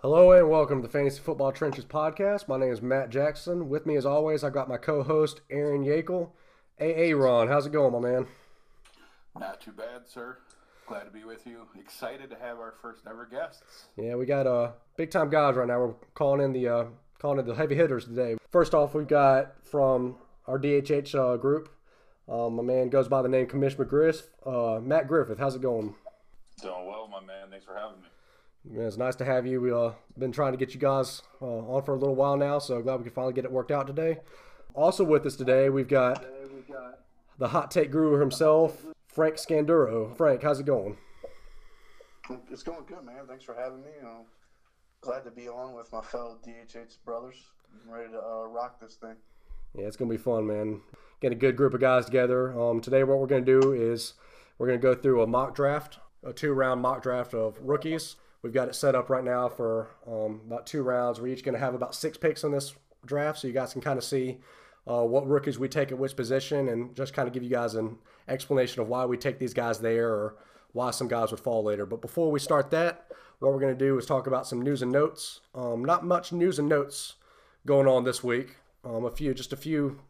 Hello and welcome to the Fantasy Football Trenches podcast. My name is Matt Jackson. With me, as always, I've got my co-host Aaron Yakel. AA Ron, how's it going, my man? Not too bad, sir. Glad to be with you. Excited to have our first ever guests. Yeah, we got uh big time guys right now. We're calling in the uh, calling in the heavy hitters today. First off, we've got from our DHH uh, group. Um, my man goes by the name Commissioner McGriff. Uh, Matt Griffith, how's it going? Doing well, my man. Thanks for having me. Yeah, it's nice to have you. We've uh, been trying to get you guys uh, on for a little while now, so glad we could finally get it worked out today. Also with us today, we've got the hot take guru himself, Frank Scanduro. Frank, how's it going? It's going good, man. Thanks for having me. Uh, glad to be on with my fellow DHH brothers. I'm ready to uh, rock this thing. Yeah, it's gonna be fun, man. Get a good group of guys together. Um, today, what we're gonna do is we're gonna go through a mock draft, a two-round mock draft of rookies. We've got it set up right now for um, about two rounds. We're each gonna have about six picks in this draft, so you guys can kind of see uh, what rookies we take at which position, and just kind of give you guys an explanation of why we take these guys there or why some guys would fall later. But before we start that, what we're to do is talk about some news and notes. Um, not much news and notes going on this week. Um, a few, just a few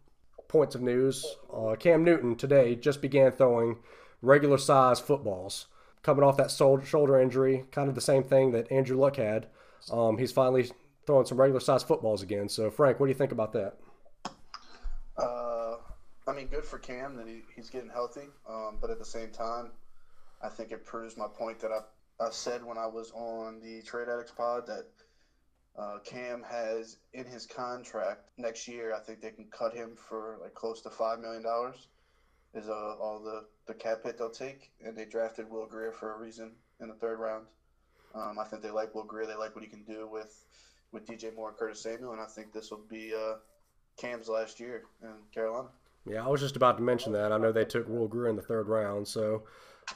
points of news. Uh, Cam Newton today just began throwing regular size footballs. Coming off that shoulder injury, kind of the same thing that Andrew Luck had. Um, he's finally throwing some regular size footballs again. So, Frank, what do you think about that? Uh, I mean, good for Cam that he, he's getting healthy, um, but at the same time, I think it proves my point that I, I said when I was on the Trade Addicts pod that uh, Cam has in his contract next year. I think they can cut him for like close to five million dollars. Is uh, all the the cap hit they'll take, and they drafted Will Grier for a reason in the third round. Um, I think they like Will Grier. They like what he can do with with DJ Moore and Curtis Samuel, and I think this will be uh, Cam's last year in Carolina. Yeah, I was just about to mention that. I know they took Will Grier in the third round. So,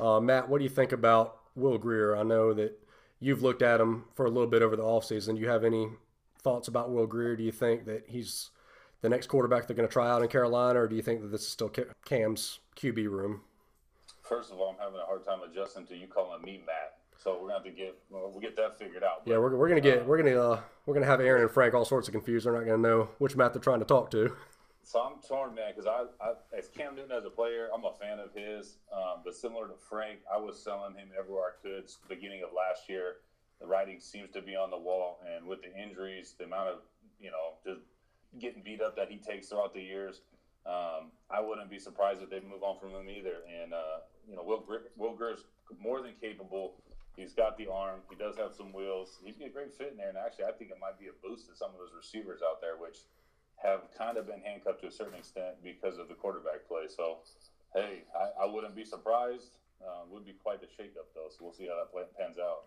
uh, Matt, what do you think about Will Grier? I know that you've looked at him for a little bit over the offseason. Do you have any thoughts about Will Grier? Do you think that he's the next quarterback they're going to try out in Carolina, or do you think that this is still Cam's QB room? First of all, I'm having a hard time adjusting to you calling me Matt. So we're gonna have to get well, we'll get that figured out. But, yeah, we're, we're gonna get uh, we're gonna uh, we're gonna have Aaron and Frank all sorts of confused. They're not gonna know which Matt they're trying to talk to. So I'm torn, man, because I, I, as Cam Newton as a player, I'm a fan of his. Um, but similar to Frank, I was selling him everywhere I could. beginning of last year, the writing seems to be on the wall, and with the injuries, the amount of you know just getting beat up that he takes throughout the years, um, I wouldn't be surprised if they move on from him either. And uh, you know, Will Will Grier's more than capable He's got the arm. He does have some wheels. He'd be a great fit in there. And actually, I think it might be a boost to some of those receivers out there, which have kind of been handcuffed to a certain extent because of the quarterback play. So, hey, I, I wouldn't be surprised. Uh, would be quite the shakeup, though. So we'll see how that play pans out.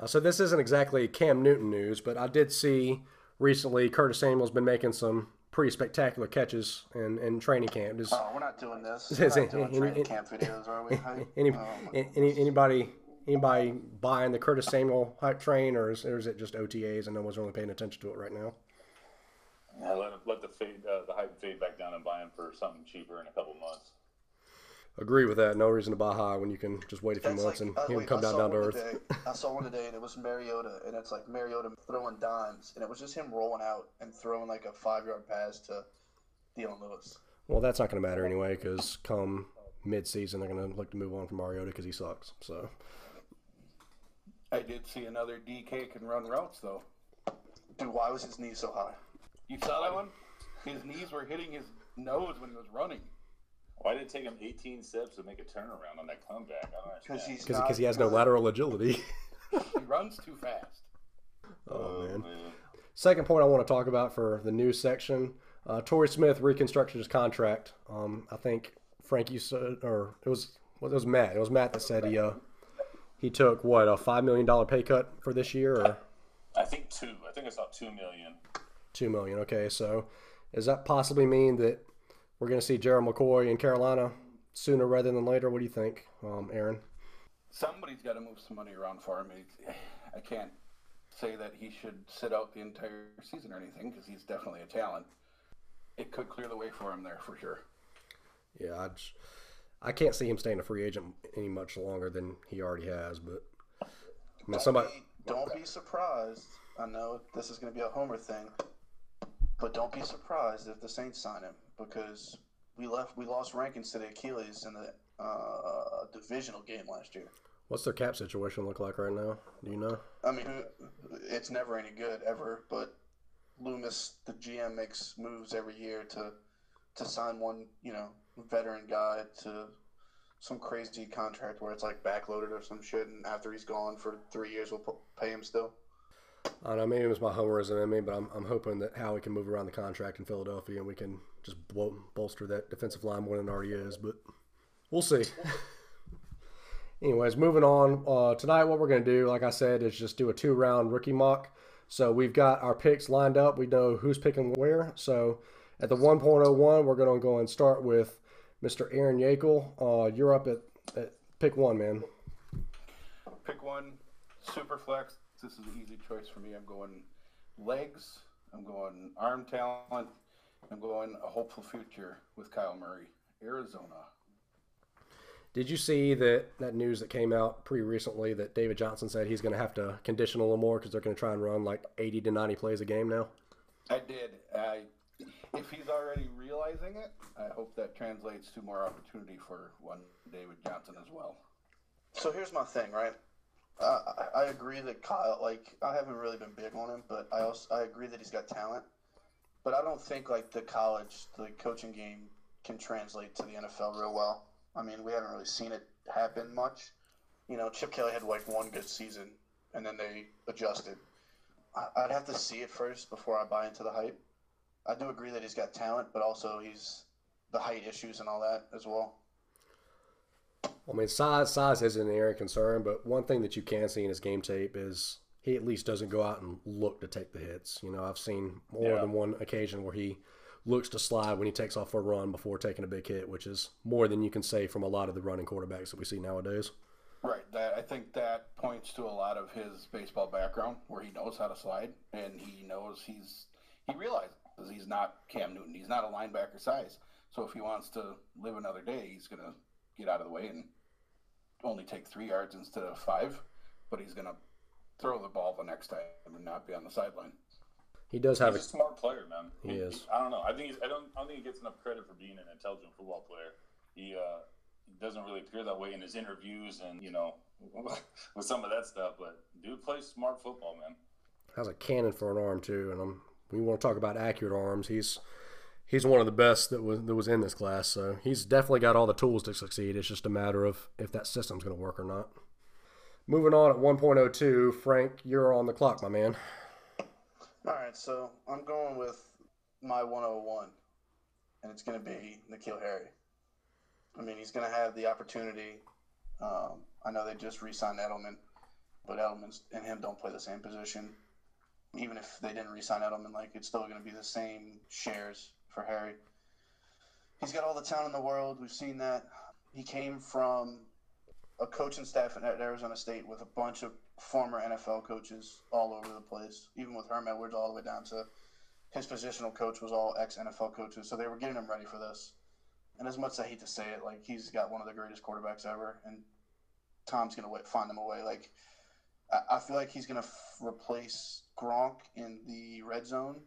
Uh, so this isn't exactly Cam Newton news, but I did see recently Curtis Samuel's been making some pretty spectacular catches in, in training camp. Is, oh, we're not doing this. We're not doing any, training camp videos, are we? any, oh, any, anybody anybody buying the Curtis Samuel hype train, or is, or is it just OTAs and no one's really paying attention to it right now? Yeah, let, let the fade, uh, the hype fade back down and buy him for something cheaper in a couple months. Agree with that. No reason to buy high when you can just wait a few That's months like, and uh, he come down down to earth. Today. I saw one today, and it was Mariota, and it's like Mariota throwing dimes, and it was just him rolling out and throwing like a five yard pass to Dion Lewis. Well, that's not going to matter anyway, because come mid season, they're going to look to move on from Mariota because he sucks. So I did see another DK can run routes though. Dude, why was his knee so high? You saw that one? His knees were hitting his nose when he was running. Why did it take him 18 steps to make a turnaround on that comeback? Because he's because he has no lateral agility. he runs too fast. Oh, oh man. man. Second point I want to talk about for the news section: uh, Torrey Smith reconstructed his contract. Um, I think Frank, you said, or it was well, it was Matt. It was Matt that said he uh, he took what a five million dollar pay cut for this year, or I think two. I think it's about two million. Two million. Okay, so does that possibly mean that we're going to see Gerald McCoy in Carolina sooner rather than later? What do you think, um, Aaron? Somebody's got to move some money around for him. I can't say that he should sit out the entire season or anything because he's definitely a talent. it could clear the way for him there for sure. Yeah, I, just, I can't see him staying a free agent any much longer than he already has. But I mean, Don't somebody. be, don't be surprised. I know this is going to be a homer thing, but don't be surprised if the Saints sign him because we left we lost Rankins to the Achilles in the uh, divisional game last year. What's their cap situation look like right now? Do you know? I mean, it's never any good ever, but Loomis, the GM, makes moves every year to to sign one, you know, veteran guy to some crazy contract where it's like backloaded or some shit, and after he's gone for three years, we'll pay him still. I don't know. Maybe it was my homerism in me, but I'm, I'm hoping that Howie can move around the contract in Philadelphia and we can just bol- bolster that defensive line more than it already is. But we'll see. Anyways, moving on. Uh, tonight, what we're going to do, like I said, is just do a two round rookie mock. So we've got our picks lined up. We know who's picking where. So at the 1.01, we're going to go and start with Mr. Aaron Yakel. Uh, you're up at, at pick one, man. Pick one, super flex. This is an easy choice for me. I'm going legs. I'm going arm talent. I'm going a hopeful future with Kyler Murray, Arizona. Did you see that that news that came out pretty recently that David Johnson said he's going to have to condition a little more because they're going to try and run like 80 to 90 plays a game now? I did. I, if he's already realizing it, I hope that translates to more opportunity for one David Johnson as well. So here's my thing, right? Uh, I, I agree that Kyle, like, I haven't really been big on him, but I also I agree that he's got talent. But I don't think like the college, the coaching game can translate to the NFL real well. I mean, we haven't really seen it happen much. You know, Chip Kelly had like one good season, and then they adjusted. I, I'd have to see it first before I buy into the hype. I do agree that he's got talent, but also he's the height issues and all that as well. I mean, size size isn't an area of concern, but one thing that you can see in his game tape is he at least doesn't go out and look to take the hits. You know, I've seen more Yeah. than one occasion where he looks to slide when he takes off for a run before taking a big hit, which is more than you can say from a lot of the running quarterbacks that we see nowadays. Right. That I think that points to a lot of his baseball background, where he knows how to slide and he knows he's he realizes he's not Cam Newton. He's not a linebacker size. So if he wants to live another day, he's gonna get out of the way and only take three yards instead of five. But he's gonna throw the ball the next time and not be on the sideline. He does have He's a a smart player, man. He is. I don't know. I think he's, I don't. I don't think he gets enough credit for being an intelligent football player. He uh, doesn't really appear that way in his interviews and you know with some of that stuff. But dude plays smart football, man. has a cannon for an arm too, and I'm, we want to talk about accurate arms. He's he's one of the best that was that was in this class, so he's definitely got all the tools to succeed. It's just a matter of if that system's going to work or not. Moving on at 1.02, Frank, you're on the clock, my man. All right, so I'm going with my 101, and it's going to be N'Keal Harry. I mean, he's going to have the opportunity. Um, I know they just re-signed Edelman, but Edelman and him don't play the same position. Even if they didn't re-sign Edelman, like it's still going to be the same shares for Harry. He's got all the talent in the world. We've seen that. He came from a coaching staff at Arizona State with a bunch of former NFL coaches all over the place, even with Herm Edwards all the way down to his positional coach was all ex NFL coaches. So they were getting him ready for this. And as much as I hate to say it, like he's got one of the greatest quarterbacks ever, and Tom's gonna find him a way. Like I, feel like he's gonna f- replace Gronk in the red zone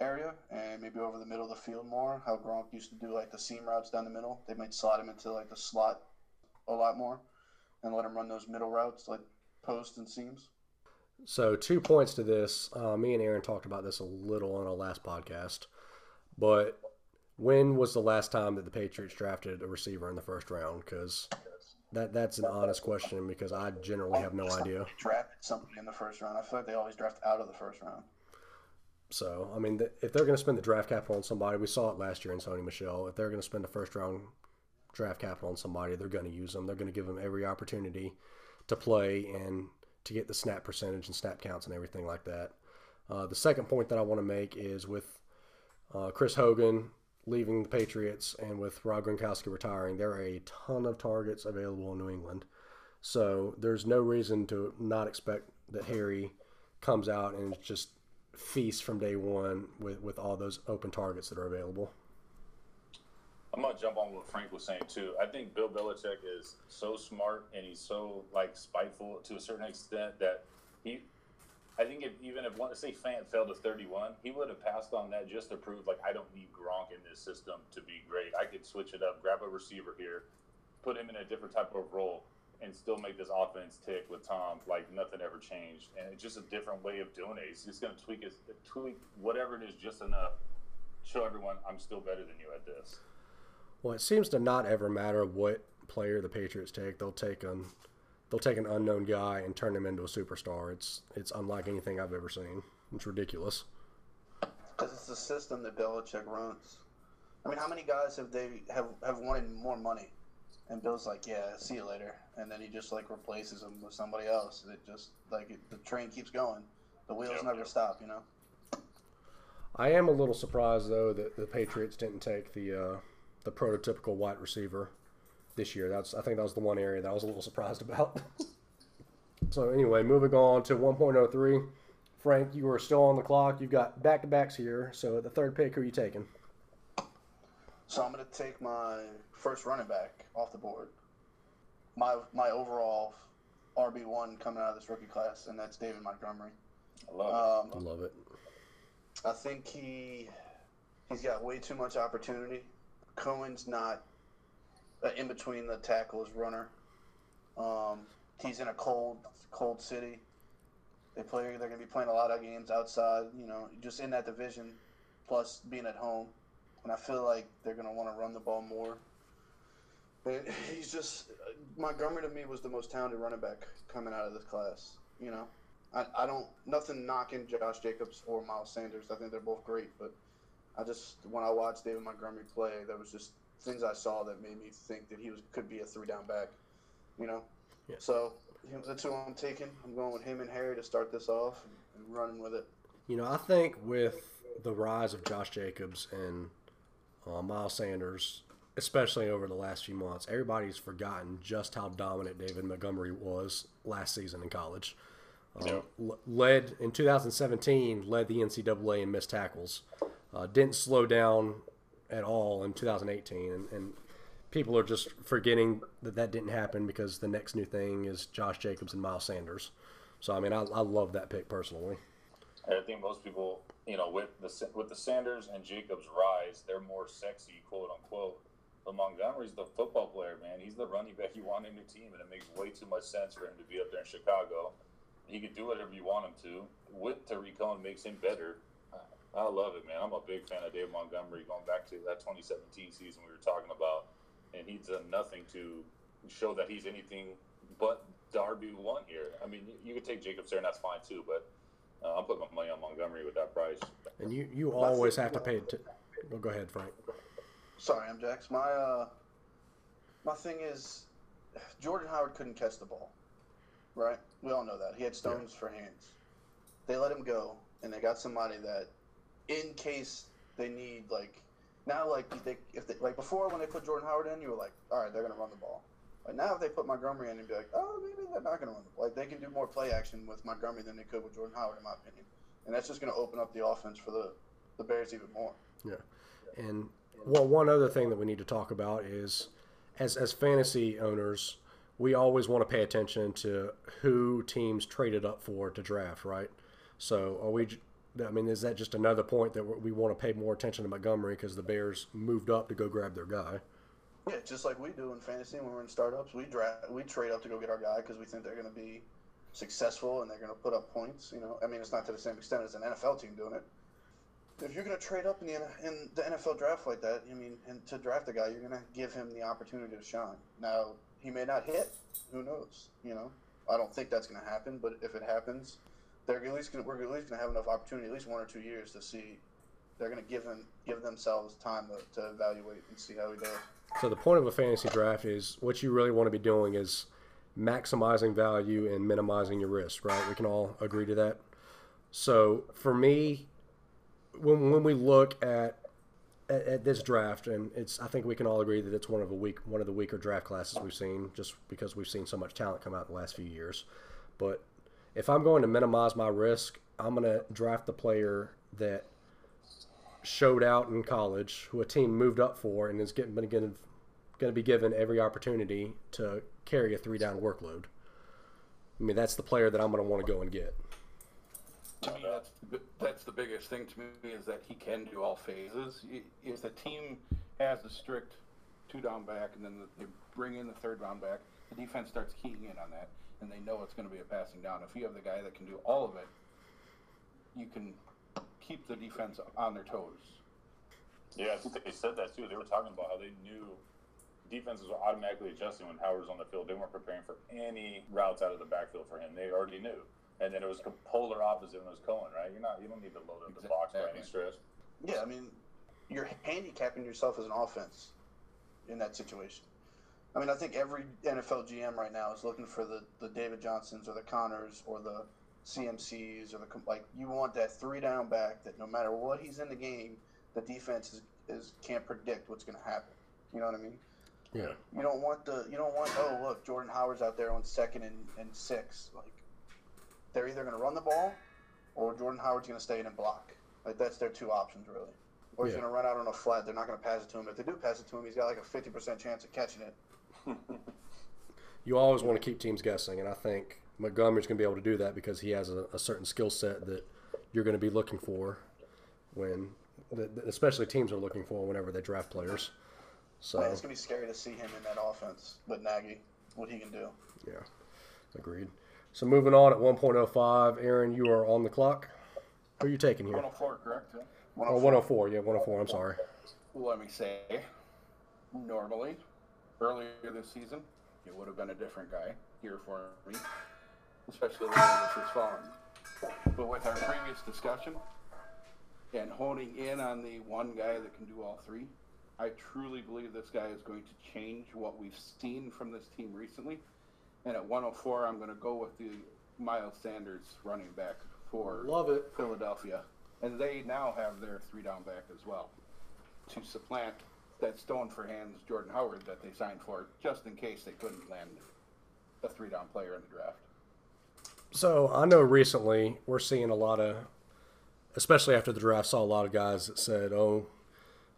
area and maybe over the middle of the field more. How Gronk used to do like the seam routes down the middle. They might slot him into like the slot a lot more and let him run those middle routes like post and seams. So two points to this. Uh, me and Aaron talked about this a little on our last podcast, but when was the last time that the Patriots drafted a receiver in the first round? Because that that's an honest question because I generally have no idea. Drafted somebody in the first round. I feel like they always draft out of the first round. So I mean, if they're going to spend the draft capital on somebody, we saw it last year in Sony Michel. If they're going to spend the first round draft capital on somebody, they're going to use them. They're going to give them every opportunity to play and to get the snap percentage and snap counts and everything like that. Uh, the second point that I want to make is with uh, Chris Hogan leaving the Patriots and with Rob Gronkowski retiring, there are a ton of targets available in New England. So there's no reason to not expect that Harry comes out and just feast from day one with with all those open targets that are available. I'm gonna jump on what Frank was saying too. I think Bill Belichick is so smart and he's so like spiteful to a certain extent that he. I think if even if let's say Fant fell to 31, he would have passed on that just to prove like I don't need Gronk in this system to be great. I could switch it up, grab a receiver here, put him in a different type of role, and still make this offense tick with Tom like nothing ever changed. And it's just a different way of doing it. He's just gonna tweak it, tweak whatever it is just enough. Show everyone I'm still better than you at this. Well, it seems to not ever matter what player the Patriots take. They'll take an they'll take an unknown guy and turn him into a superstar. It's it's unlike anything I've ever seen. It's ridiculous. Because it's the system that Belichick runs. I mean, how many guys have they have have wanted more money, and Bill's like, "Yeah, see you later," and then he just like replaces them with somebody else. It just like it, the train keeps going. The wheels Yep, never yep. stop. You know. I am a little surprised though that the Patriots didn't take the uh, the prototypical wide receiver this year. That's I think that was the one area that I was a little surprised about. so anyway, moving on to 1.03. Frank, you are still on the clock. You've got back to backs here. So at the third pick, who are you taking? So I'm going to take my first running back off the board. My my overall RB one coming out of this rookie class, and that's David Montgomery. I love Um, Love it. I think he he's got way too much opportunity. Cohen's not uh, in between the tackles runner. Um, he's in a cold cold city. They play. They're going to be playing a lot of games outside. You know, just in that division, plus being at home, and I feel like they're going to want to run the ball more. And he's just Montgomery to me was the most talented running back coming out of this class. You know, I, I don't nothing knocking Josh Jacobs or Miles Sanders. I think they're both great, but I just when I watched David Montgomery play, there was just things I saw that made me think that he was could be a three down back. You know, Yeah. so him- that's who I'm taking. I'm going with him and Harry to start this off and, and running with it. You know, I think with the rise of Josh Jacobs and uh, Miles Sanders, especially over the last few months, everybody's forgotten just how dominant David Montgomery was last season in college. Yeah. l- led in 2017, led the NCAA in missed tackles. Uh, didn't slow down at all in 2018, and, and people are just forgetting that that didn't happen because the next new thing is Josh Jacobs and Miles Sanders. So I mean, I, I love that pick personally. And I think most people, you know, with the with the Sanders and Jacobs rise, they're more sexy, quote unquote. But Montgomery's the football player, man. He's the running back you want in your team, and it makes way too much sense for him to be up there in Chicago. He could do whatever you want him to. With Tarik Cohen makes him better. I love it, man. I'm a big fan of Dave Montgomery. Going back to that 2017 season we were talking about, and he's done nothing to show that he's anything but RB one here. I mean, you could take Jacobs there, and that's fine too. But uh, I'm putting my money on Montgomery with that price. And you, you always have to pay. T- oh, go ahead, Frank. Sorry, I'm Jax. My uh, my thing is, Jordan Howard couldn't catch the ball, right? We all know that he had stones for hands. They let him go, and they got somebody that, in case they need like, now like they if they like before when they put Jordan Howard in, you were like, all right, they're gonna run the ball. But now if they put Montgomery in, and be like, oh, maybe they're not gonna run the ball. Like they can do more play action with Montgomery than they could with Jordan Howard, in my opinion, and that's just gonna open up the offense for the the Bears even more. Yeah. And well, one other thing that we need to talk about is, as as fantasy owners, we always want to pay attention to who teams traded up for to draft, right? So, are we? I mean, is that just another point that we want to pay more attention to Montgomery because the Bears moved up to go grab their guy? Yeah, just like we do in fantasy when we're in startups, we draft, we trade up to go get our guy because we think they're going to be successful and they're going to put up points. You know, I mean, it's not to the same extent as an NFL team doing it. If you're going to trade up in the in the NFL draft like that, I mean, and to draft a guy, you're going to give him the opportunity to shine. Now, he may not hit. Who knows? You know, I don't think that's going to happen. But if it happens, they're at least gonna, we're at least going to have enough opportunity, at least one or two years, to see. They're going to give him give themselves time to, to evaluate and see how he does. So the point of a fantasy draft is what you really want to be doing is maximizing value and minimizing your risk, right? We can all agree to that. So for me, when when we look at at, at this draft, and it's I think we can all agree that it's one of the weak one of the weaker draft classes we've seen, just because we've seen so much talent come out in the last few years. But if I'm going to minimize my risk, I'm going to draft the player that showed out in college, who a team moved up for, and is getting going to be given every opportunity to carry a three down workload. I mean, that's the player that I'm going to want to go and get. To me, that's the, that's the biggest thing to me is that he can do all phases. If the team has a strict two down back and then they bring in the third down back, the defense starts keying in on that, and they know it's going to be a passing down. If you have the guy that can do all of it, you can keep the defense on their toes. Yeah, I think they said that too. They were talking about how they knew defenses were automatically adjusting when Howard was on the field. They weren't preparing for any routes out of the backfield for him. They already knew. And then it was polar opposite when it was Cohen, right? You're not you don't need to load up the box by any stretch. Yeah, I mean, you're handicapping yourself as an offense in that situation. I mean, I think every NFL GM right now is looking for the, the David Johnsons or the Connors or the CMCs or the like. You want that three down back that no matter what he's in the game, the defense is, is can't predict what's going to happen. You know what I mean? Yeah. You don't want the you don't want oh look Jordan Howard's out there on second and, and six like they're either going to run the ball or Jordan Howard's going to stay in and block like that's their two options really or he's Yeah. going to run out on a flat they're not going to pass it to him if they do pass it to him he's got like a fifty percent chance of catching it You always want to keep teams guessing, and I think Montgomery's going to be able to do that because he has a, a certain skill set that you're going to be looking for when, that especially teams are looking for whenever they draft players. So Man, it's going to be scary to see him in that offense but Nagy what he can do yeah, agreed. So moving on at 1.05, Aaron, you are on the clock. Who are you taking here? 104, correct? Yeah. Oh, 104. Yeah, 104. I'm sorry. Let me say, normally, earlier this season, it would have been a different guy here for me, especially the way this has fallen. But with our previous discussion and honing in on the one guy that can do all three, I truly believe this guy is going to change what we've seen from this team recently. And at 104, I'm going to go with the Miles Sanders running back for Love it. Philadelphia, and they now have their three down back as well to supplant that stone for hands Jordan Howard that they signed for, just in case they couldn't land a three down player in the draft. So I know recently we're seeing a lot of, especially after the draft, saw a lot of guys that said, "Oh,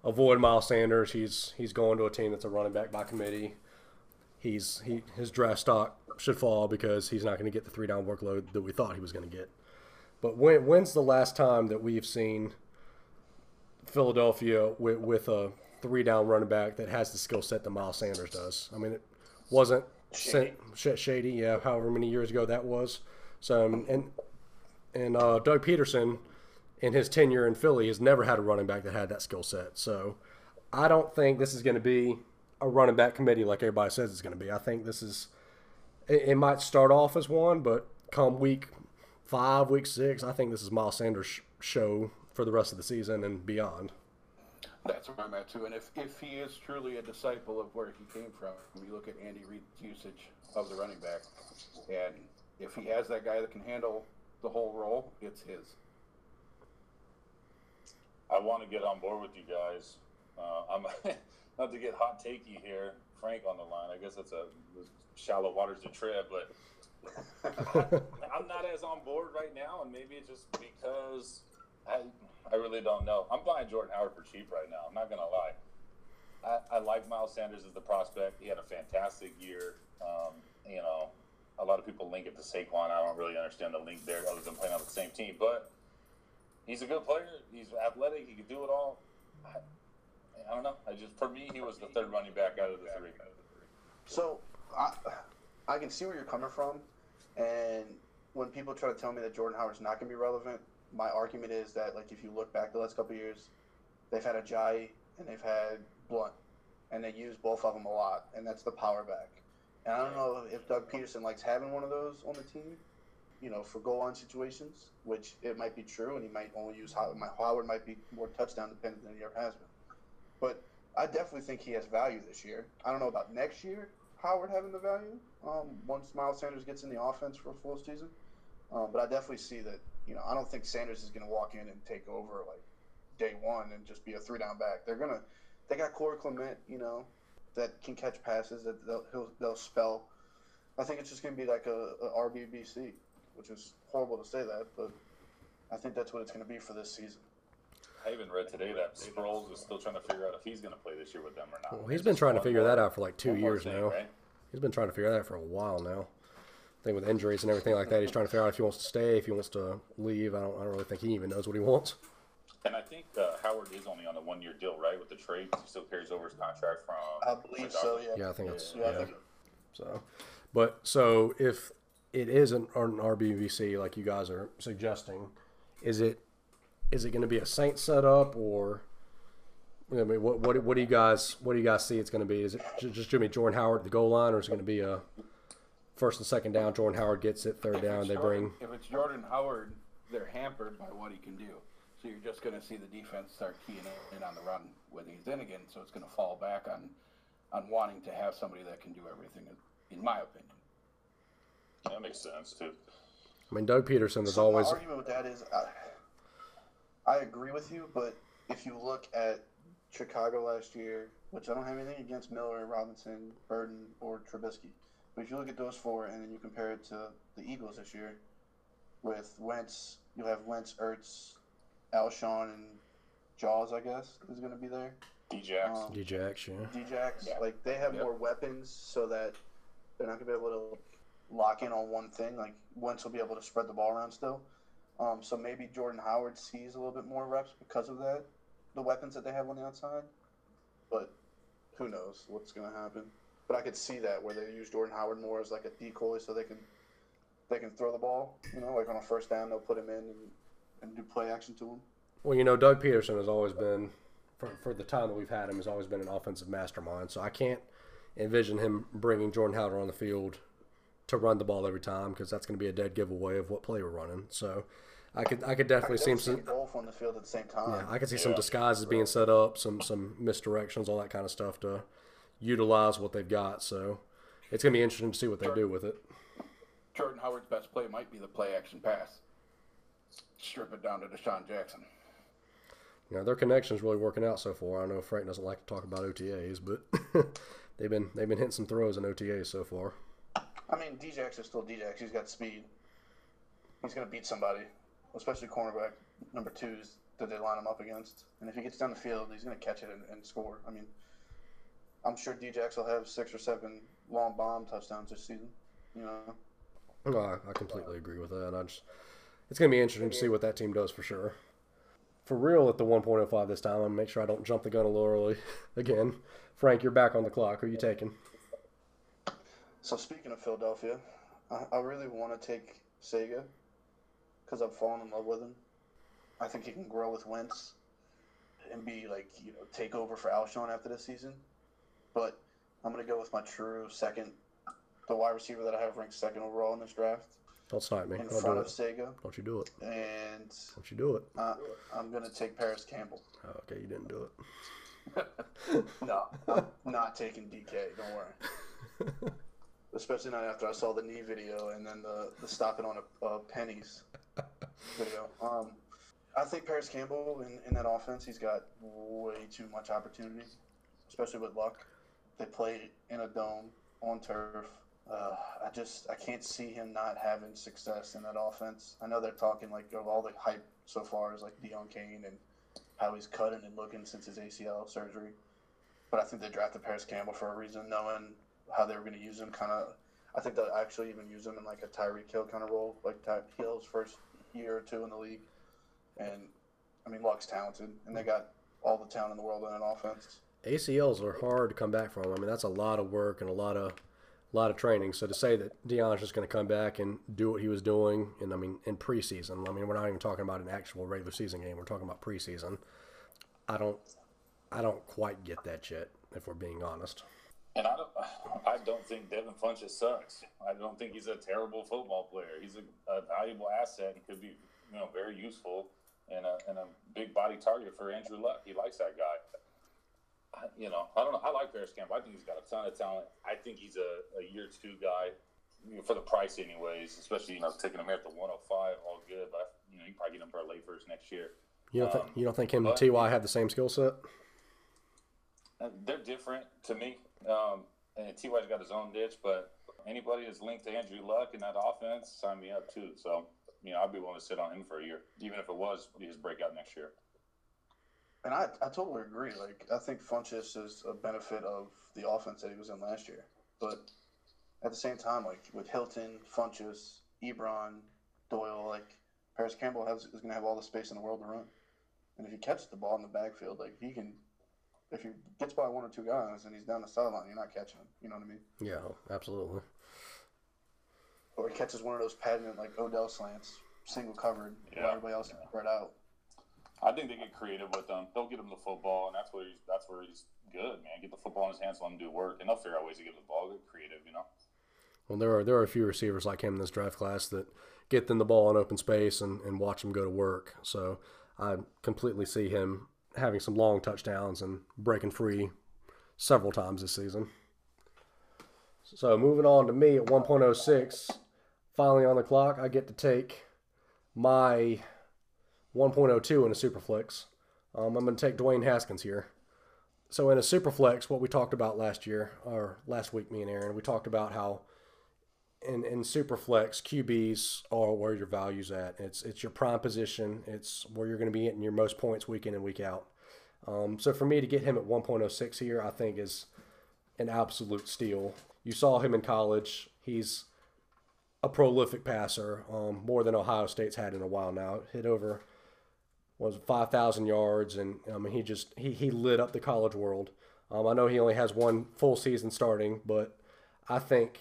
avoid Miles Sanders. He's he's going to a team that's a running back by committee. He's he his draft stock should fall because he's not going to get the three down workload that we thought he was going to get." But when when's the last time that we've seen Philadelphia with with a three down running back that has the skill set that Miles Sanders does? I mean, it wasn't Shady. Sh- shady, yeah. However many years ago that was. So um, and and uh, Doug Pederson, in his tenure in Philly, has never had a running back that had that skill set. So I don't think this is going to be a running back committee like everybody says it's going to be. I think this is. It, it might start off as one, but come week five, week six, I think this is Miles Sanders' show for the rest of the season and beyond. That's where I'm at too. And if, if he is truly a disciple of where he came from, you look at Andy Reid's usage of the running back, and if he has that guy that can handle the whole role, it's his. I want to get on board with you guys. Uh, I'm not to get hot takey here. Frank on the line. I guess that's a shallow waters to tread, but I'm not as on board right now, and maybe it's just because I I really don't know. I'm buying Jordan Howard for cheap right now. I'm not gonna lie. I, I like Miles Sanders as the prospect. He had a fantastic year. Um, you know, a lot of people link it to Saquon. I don't really understand the link there, other than playing on the same team. But he's a good player. He's athletic. He can do it all. I, I don't know. I just for me, he was the third running back out of the three. So I, I can see where you're coming from, and when people try to tell me that Jordan Howard's not going to be relevant, my argument is that like if you look back the last couple years, they've had Ajayi and they've had Blunt, and they use both of them a lot, and that's the power back. And I don't know if Doug Pederson likes having one of those on the team, you know, for goal line situations, which it might be true, and he might only use Howard. My Howard might be more touchdown dependent than he ever has been. But I definitely think he has value this year. I don't know about next year, Howard having the value um, once Miles Sanders gets in the offense for a full season. Um, but I definitely see that. You know, I don't think Sanders is going to walk in and take over like day one and just be a three down back. They're gonna. They got Corey Clement, you know, that can catch passes that they'll he'll, they'll spell. I think it's just going to be like a, a RBBC, which is horrible to say that, but I think that's what it's going to be for this season. I even read today that Sproles is still trying to figure out if he's going to play this year with them or not. Well, he's been trying to figure that out for like two years thing, now. right? He's been trying to figure that out for a while now. I think with injuries and everything like that, he's trying to figure out if he wants to stay, if he wants to leave. I don't, I don't really think he even knows what he wants. And I think uh, Howard is only on a one year deal, right? With the trade, he still carries over his contract from. I believe so. Yeah. Yeah, I think it's Yeah, I yeah. think- So, but so if it is an, an RBBC like you guys are suggesting, is it is it going to be a Saint setup or? I mean, what what what do you guys what do you guys see it's going to be? Is it just Jimmy Jordan Howard at the goal line, or is it going to be a first and second down? Jordan Howard gets it, third down. They Jordan- bring If it's Jordan Howard, they're hampered by what he can do. So you're just going to see the defense start keying in on the run when he's in again. So it's going to fall back on on wanting to have somebody that can do everything, in my opinion. That makes sense too. I mean, Doug Pederson is So always my argument with that is, I, I agree with you, but if you look at Chicago last year, which I don't have anything against Miller, Robinson, Burton, or Trubisky, but if you look at those four and then you compare it to the Eagles this year, with Wentz, you have Wentz, Ertz, Alshon, and Jaws, I guess, is going to be there. Djax. Um, DJX, yeah. Djax, Yeah. like they have Yep. more weapons so that they're not gonna be able to lock in on one thing. Like Wentz will be able to spread the ball around still. Um, so maybe Jordan Howard sees a little bit more reps because of that, the weapons that they have on the outside. But who knows what's gonna happen? But I could see that where they use Jordan Howard more as like a decoy, so they can they can throw the ball. You know, like on a first down, they'll put him in and, and do play action to him. Well, you know, Doug Pederson has always been, for, for the time that we've had him, has always been an offensive mastermind. So I can't envision him bringing Jordan Howard on the field to run the ball every time because that's going to be a dead giveaway of what play we're running. So I could I could definitely I see some. see both on the field at the same time. Yeah, I could see some Yeah. disguises being set up, some some misdirections, all that kind of stuff to utilize what they've got. So it's going to be interesting to see what they do with it. Jordan Howard's best play might be the play action pass. Strip it down to DeSean Jackson. You know, their connection's really working out so far. I know Frank doesn't like to talk about OTAs, but they've been they've been hitting some throws in OTAs so far. I mean, Djax is still Djax. He's got speed. He's going to beat somebody, especially cornerback number twos that they line him up against. And if he gets down the field, he's going to catch it and, and score. I mean, I'm sure Djax will have six or seven long bomb touchdowns this season. You know, No, I, completely agree with that. I just, it's going to be interesting to see what that team does for sure. For real at the 1.05 this time, I'm going to make sure I don't jump the gun a little early again. Frank, you're back on the clock. Who are you taking? So speaking of Philadelphia, I, I really want to take Sega because I've fallen in love with him. I think he can grow with Wentz and be like you know take over for Alshon after this season. But I'm gonna go with my true second, the wide receiver that I have ranked second overall in this draft, Don't snipe me. in do front of it. Sega, Don't you do it. and Don't you do it. uh, I'm gonna take Parris Campbell. Oh, okay, you didn't do it. No, I'm not taking DK. Don't worry. Especially not after I saw the knee video and then the the stopping on a, a pennies video. Um, I think Parris Campbell in, in that offense, he's got way too much opportunity, especially with luck. They play in a dome on turf. Uh, I just I can't see him not having success in that offense. I know they're talking like of all the hype so far is like Deon Cain and how he's cutting and looking since his ACL surgery. But I think they drafted Parris Campbell for a reason, knowing how they were going to use him. Kind of, I think they'll actually even use him in like a Tyreek Hill kind of role, like Ty- Hill's first year or two in the league. And I mean, Luck's talented, and they got all the talent in the world in an offense. ACLs are hard to come back from. I mean, that's a lot of work and a lot of a lot of training. So to say that Deon's just going to come back and do what he was doing, and I mean, in preseason, I mean, we're not even talking about an actual regular season game. We're talking about preseason. I don't, I don't quite get that yet, if we're being honest. And I don't, I don't think Devin Funchess sucks. I don't think he's a terrible football player. He's a, a valuable asset. and could be, you know, very useful and a, and a big body target for Andrew Luck. He likes that guy. I, you know, I don't know. I like Parris Campbell. I think he's got a ton of talent. I think he's a, a year two guy you know, for the price, anyways. Especially you know taking him here at the 105, all good. But you know, you probably get him for a late first next year. You don't Um, you don't think him and Ty have the same skill set? Uh, They're different to me. Um, and T.Y.'s got his own ditch, but anybody that's linked to Andrew Luck in that offense, sign me up too. So you know, I'd be willing to sit on him for a year, even if it was his breakout next year. And I, I totally agree. Like I think Funchess is a benefit of the offense that he was in last year. But at the same time, like with Hilton, Funchess, Ebron, Doyle, like Parris Campbell has, is going to have all the space in the world to run. And if he catches the ball in the backfield, like he can, if he gets by one or two guys and he's down the sideline, you're not catching him. You know what I mean? Yeah, absolutely. Or he catches one of those patented like Odell slants, single covered, Yeah. while everybody else is spread out. I think they get creative with them. They'll get him the football, and that's where he's that's where he's good, man. Get the football in his hands, let him do work, and they'll figure out ways to get him the ball. Get creative, you know. Well, there are there are a few receivers like him in this draft class that get them the ball in open space and, and watch them go to work. So I completely see him having some long touchdowns and breaking free several times this season. So moving on to me at 1.06, finally on the clock, I get to take my 1.02 in a superflex. Um, I'm going to take Dwayne Haskins here. So in a superflex, what we talked about last year or last week, me and Aaron, we talked about how in in superflex QBs are where your values at. It's it's your prime position. It's where you're going to be getting your most points week in and week out. Um, so for me to get him at 1.06 here, I think is an absolute steal. You saw him in college. He's a prolific passer, um, more than Ohio State's had in a while now. Hit over was five thousand yards, and I mean he just he, he lit up the college world. Um, I know he only has one full season starting, but I think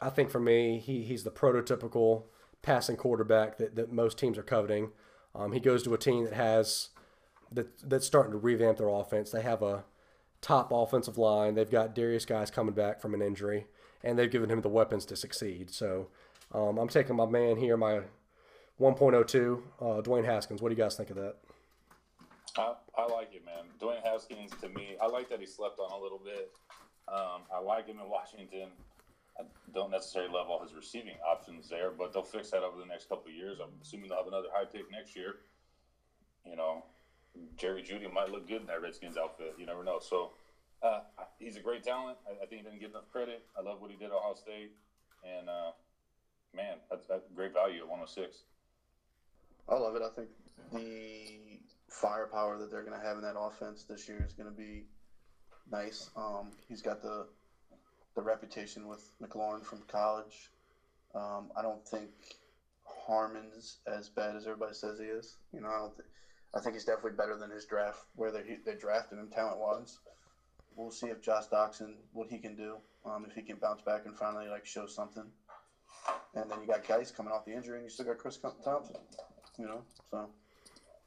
I think for me he, he's the prototypical passing quarterback that, that most teams are coveting. Um, he goes to a team that has that that's starting to revamp their offense. They have a top offensive line. They've got Derrius Guice coming back from an injury, and they've given him the weapons to succeed. So um, I'm taking my man here, my 1.02, uh, Dwayne Haskins. What do you guys think of that? I, I like it, man. Dwayne Haskins, to me, I like that he slept on a little bit. Um, I like him in Washington. I don't necessarily love all his receiving options there, but they'll fix that over the next couple of years. I'm assuming they'll have another high pick next year. You know, Jerry Jeudy might look good in that Redskins outfit. You never know. So uh, he's a great talent. I, I think he didn't get enough credit. I love what he did at Ohio State. And, uh, man, that's, that's great value at 106. I love it. I think the firepower that they're going to have in that offense this year is going to be nice. Um, he's got the the reputation with McLaurin from college. Um, I don't think Harmon's as bad as everybody says he is. You know, I don't. Th- I think he's definitely better than his draft where they they drafted him talent wise. We'll see if Josh Doctson what he can do. Um, if he can bounce back and finally like show something. And then you got guys coming off the injury, and you still got Chris Thompson. You know, so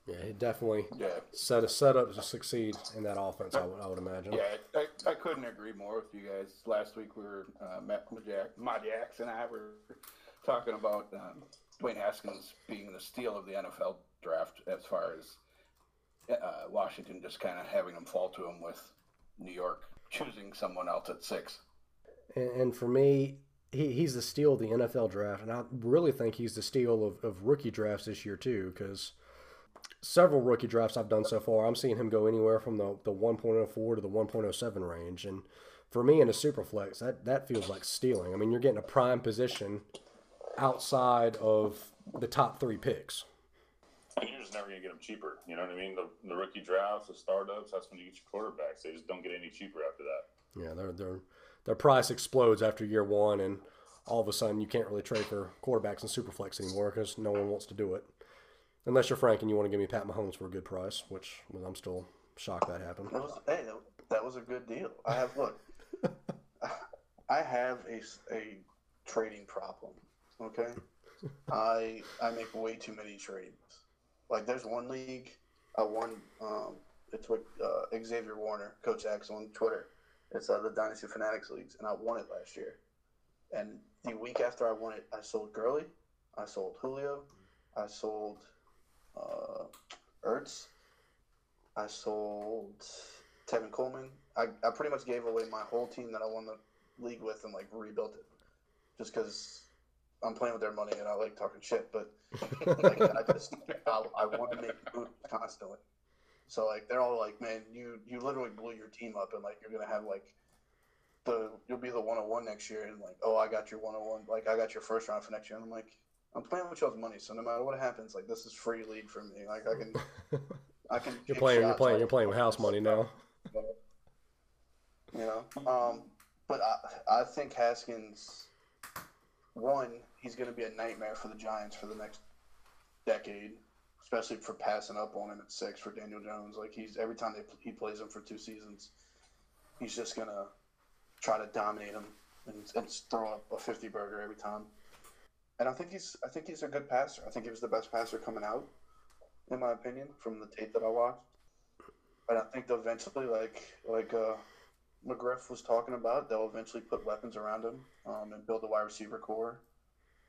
Yeah, he definitely Yeah, set a setup to succeed in that offense. I would, I would imagine. yeah, I, I couldn't agree more with you guys. Last week we were uh, Matt Majack, Majax and I were talking about um, Dwayne Haskins being the steal of the NFL draft as far as uh, Washington just kind of having him fall to him with New York choosing someone else at six. And, and for me, he, he's the steal of the NFL draft, and I really think he's the steal of, of rookie drafts this year too, because several rookie drafts I've done so far, I'm seeing him go anywhere from the, the 1.04 to the 1.07 range, and for me in a super flex, that that feels like stealing. I mean, you're getting a prime position outside of the top three picks. And you're just never going to get them cheaper. You know what I mean? The, the rookie drafts, the startups, that's when you get your quarterbacks. They just don't get any cheaper after that. Yeah, their their their price explodes after year one, and all of a sudden you can't really trade for quarterbacks in superflex anymore because no one wants to do it, unless you're Frank and you want to give me Pat Mahomes for a good price, which well, I'm still shocked that happened. that was hey, that, was a good deal. I have look, I have a, a trading problem. Okay, I I make way too many trades. Like there's one league I won. Um, it's with uh, Xavier Warner, Coach X on Twitter. It's uh, the Dynasty Fanatics leagues, and I won it last year. And the week after I won it, I sold Gurley, I sold Julio, I sold uh, Ertz, I sold Tevin Coleman. I, I pretty much gave away my whole team that I won the league with and like rebuilt it, just because I'm playing with their money and I like talking shit. But like, I just I, I want to make moves constantly. So like they're all like, man, you you literally blew your team up and like you're gonna have like the you'll be the 101 next year and like oh I got your 101 like I got your first round for next year and I'm like I'm playing with y'all's money, so no matter what happens, like this is free league for me. Like I can, I can. you're playing. You're playing. like- You're playing with house money now. You know, um, but I, I think Haskins, one, he's going to be a nightmare for the Giants for the next decade, especially for passing up on him at six for Daniel Jones. Like he's every time they, he plays him for two seasons, he's just going to try to dominate him and, and throw up a fifty burger every time. And I think he's I think he's a good passer. I think he was the best passer coming out, in my opinion, from the tape that I watched. But I think they'll eventually, like like uh, McGriff was talking about, they'll eventually put weapons around him um, and build a wide receiver corps.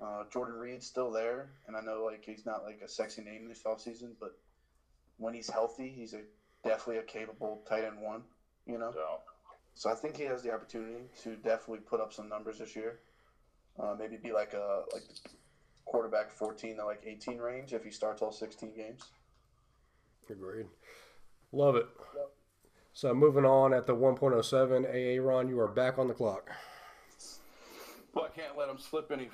Uh, Jordan Reed's still there, and I know like he's not like a sexy name this offseason, but when he's healthy, he's a definitely a capable tight end one. You know, So, so I think he has the opportunity to definitely put up some numbers this year. Uh, maybe be like a like quarterback 14 to like 18 range if he starts all 16 games. Agreed. Love it. So moving on at the 1.07 AA Ron, you are back on the clock. Well, I can't let him slip any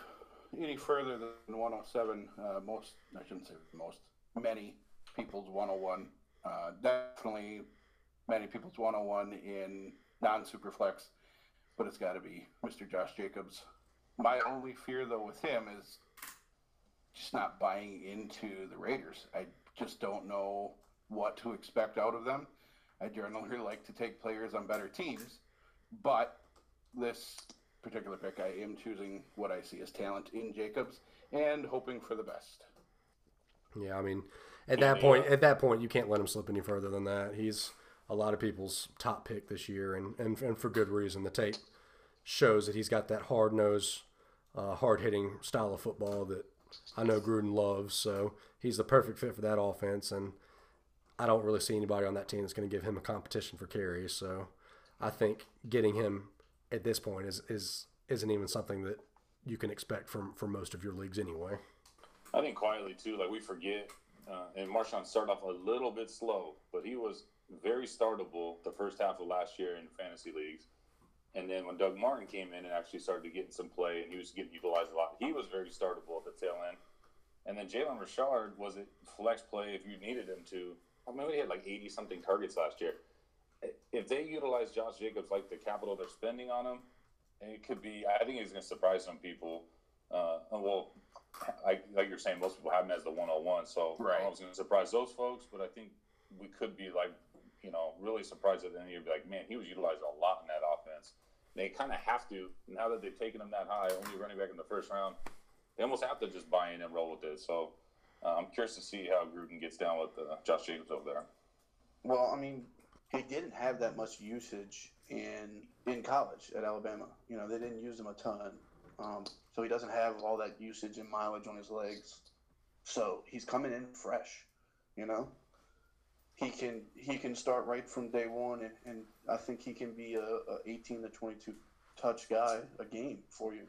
any further than 107. Uh, most, I shouldn't say most, many people's 101. Uh, definitely many people's 101 in non superflex, but it's got to be Mr. Josh Jacobs. My only fear, though, with him is just not buying into the Raiders. I just don't know what to expect out of them. I generally like to take players on better teams, but this particular pick, I am choosing what I see as talent in Jacobs and hoping for the best. Yeah, I mean, at that point, at that point, you can't let him slip any further than that. He's a lot of people's top pick this year, and and, and for good reason. The tape shows that he's got that hard nose, uh, hard hitting style of football that I know Gruden loves. So he's the perfect fit for that offense, and I don't really see anybody on that team that's going to give him a competition for carries. So I think getting him at this point is is isn't even something that you can expect from from most of your leagues anyway. I think quietly too, like we forget, uh, and Marshawn started off a little bit slow, but he was very startable the first half of last year in fantasy leagues. And then when Doug Martin came in and actually started getting some play, and he was getting utilized a lot, he was very startable at the tail end. And then Jalen Richard was a flex play if you needed him to. I mean, he had like eighty something targets last year. If they utilize Josh Jacobs like the capital they're spending on him, it could be. I think he's going to surprise some people. Uh, well, I, like you're saying, most people have him as the 101. So Right. I was going to surprise those folks, but I think we could be like, you know, really surprised at the end of the year. Be like, man, he was utilized a lot in that offense. They kind of have to now that they've taken him that high, only running back in the first round. They almost have to just buy in and roll with it. So uh, I'm curious to see how Gruden gets down with uh, Josh Jacobs over there. Well, I mean, he didn't have that much usage in in college at Alabama. You know, they didn't use him a ton, um, so he doesn't have all that usage and mileage on his legs. So he's coming in fresh. You know, he can he can start right from day one, and, and I think he can be a, a 18 to 22 touch guy a game for you.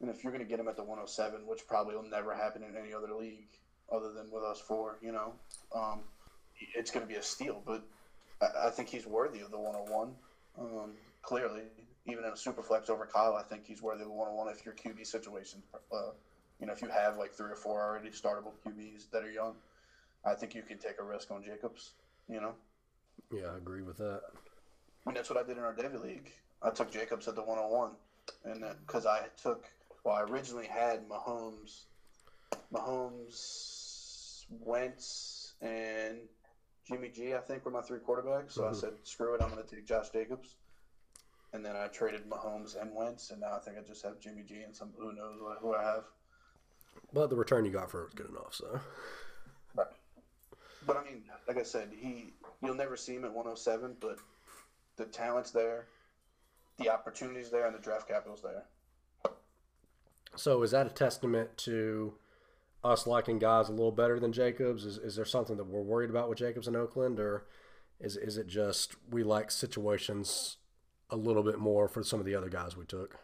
And if you're going to get him at the 107, which probably will never happen in any other league other than with us four, you know, um, it's going to be a steal. But I, I think he's worthy of the 101. Um, clearly, even in a super flex over Kyle, I think he's worthy of the 101 if your QB situation, uh, you know, if you have like three or four already startable QBs that are young, I think you can take a risk on Jacobs. You know, Yeah, I agree with that. I mean, that's what I did in our Devy League. I took Jacobs at the 101, and because I took, well, I originally had Mahomes, Mahomes, Wentz, and Jimmy G. I think were my three quarterbacks. So Mhm. I said, screw it, I'm going to take Josh Jacobs. And then I traded Mahomes and Wentz, and now I think I just have Jimmy G and some who knows who I have. But the return you got for it was good enough. So But I mean, like I said, he you'll never see him at 107, but the talent's there, the opportunities there, and the draft capital's there. So is that a testament to us liking guys a little better than Jacobs? Is, is there something that we're worried about with Jacobs in Oakland, or is is it just we like situations a little bit more for some of the other guys we took?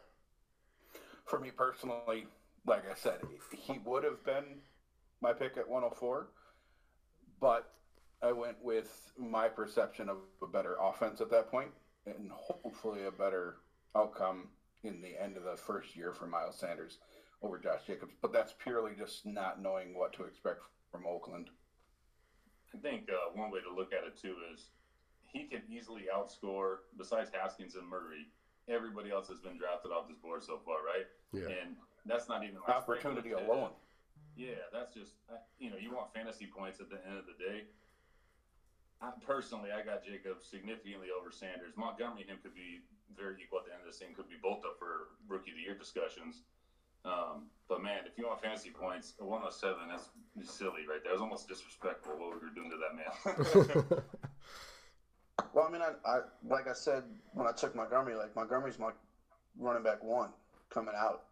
For me personally, like I said, he would have been my pick at 104, but I went with my perception of a better offense at that point and hopefully a better outcome in the end of the first year for Miles Sanders. over Josh Jacobs, but that's purely just not knowing what to expect from Oakland. I think uh, one way to look at it too is he can easily outscore, besides Haskins and Murray, everybody else has been drafted off this board so far, right? Yeah. And that's not even opportunity alone. Yeah, that's just you know you want fantasy points at the end of the day. I, personally, I got Jacobs significantly over Sanders. Montgomery and him could be very equal at the end of this thing. Could be both up for rookie of the year discussions. Um, but man, if you want fantasy points, a 107 that's silly right there. It was almost disrespectful what we were doing to that man. well, I mean, I, I like I said when I took Montgomery, like Montgomery's my running back one coming out,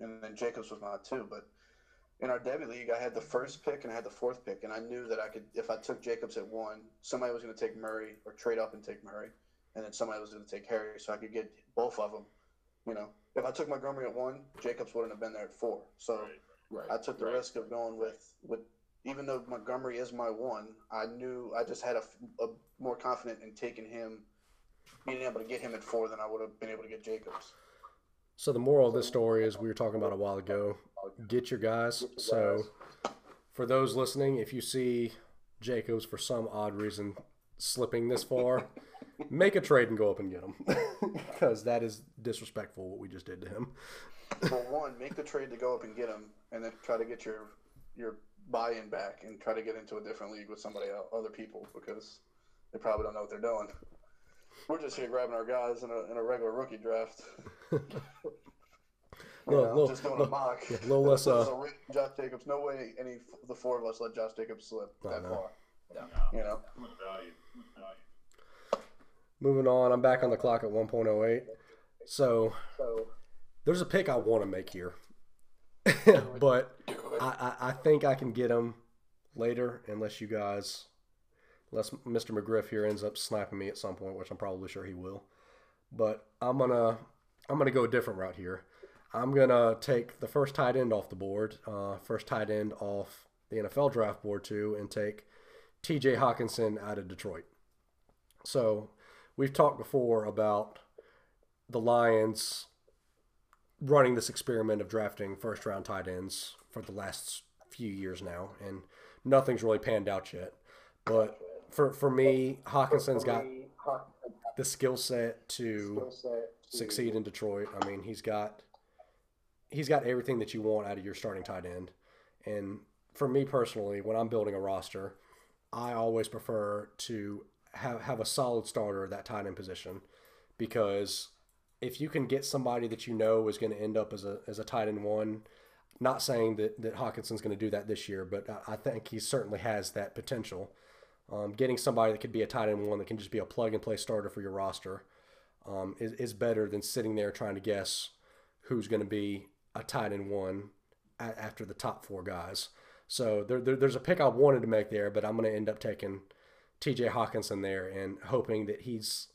and then Jacobs was my two. But in our Devy league, I had the first pick and I had the fourth pick, and I knew that I could, if I took Jacobs at one, somebody was going to take Murray or trade up and take Murray, and then somebody was going to take Harry, so I could get both of them. You know, if I took Montgomery at one, Jacobs wouldn't have been there at four. So right. I took the Right. risk of going with with even though Montgomery is my one, I knew I just had a, a more confident in taking him, being able to get him at four than I would have been able to get Jacobs. So the moral of this story is we were talking about a while ago. Get your guys. So for those listening, if you see Jacobs for some odd reason slipping this far, make a trade and go up and get him because that is disrespectful what we just did to him. well, one, make the trade to go up and get him, and then try to get your your buy-in back and try to get into a different league with somebody else, other people because they probably don't know what they're doing. We're just here grabbing our guys in a, in a regular rookie draft. You Little- know, little- just doing a mock. yeah, little less, uh, So, Josh Jacobs, no way any of the four of us let Josh Jacobs slip that far. No, You know, much value, much value. Moving on, I'm back on the clock at 1.08. So so there's a pick I want to make here, but I, I, I think I can get him later unless you guys, unless Mr. McGriff here ends up sniping me at some point, which I'm probably sure he will. But I'm gonna I'm gonna go a different route here. I'm gonna take the first tight end off the board, uh, first tight end off the NFL draft board too, and take T.J. Hockenson out of Detroit. So we've talked before about the Lions running this experiment of drafting first round tight ends for the last few years now, and nothing's really panned out yet. But for for me, Hockenson's got the skill set to succeed in Detroit. I mean, he's got he's got everything that you want out of your starting tight end. And for me personally, when I'm building a roster, I always prefer to have have a solid starter at that tight end position because if you can get somebody that you know is going to end up as a as a tight end one, not saying that that Hockenson's going to do that this year, but I, think he certainly has that potential. Um, getting somebody that could be a tight end one that can just be a plug and play starter for your roster um, is, is better than sitting there trying to guess who's going to be a tight end one after the top four guys. So there, there, there's a pick I wanted to make there, but I'm going to end up taking T.J. Hockenson there and hoping that he's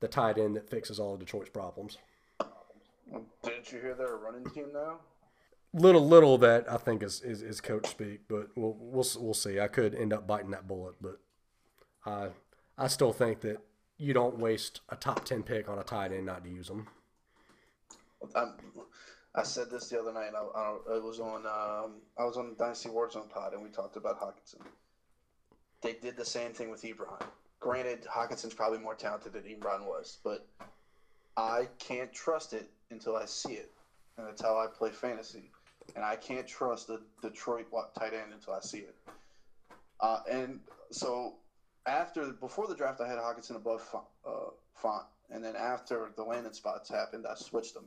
the tight end that fixes all of Detroit's problems. didn't you hear they're a running team now? Little, little that I think is, is, is coach speak, but we'll, we'll we'll see. I could end up biting that bullet, but I I still think that you don't waste a top ten pick on a tight end not to use them. I'm, I said this the other night. I, I, was on. Um, I was on the Dynasty Warzone pod, and we talked about Hockenson. They did the same thing with Ebron. Granted, Hockenson's probably more talented than Ebron was, but I can't trust it until I see it, and that's how I play fantasy. And I can't trust the Detroit tight end until I see it. Uh, and so after before the draft, I had Hockenson above Fant, uh, Fant, and then after the landing spots happened, I switched them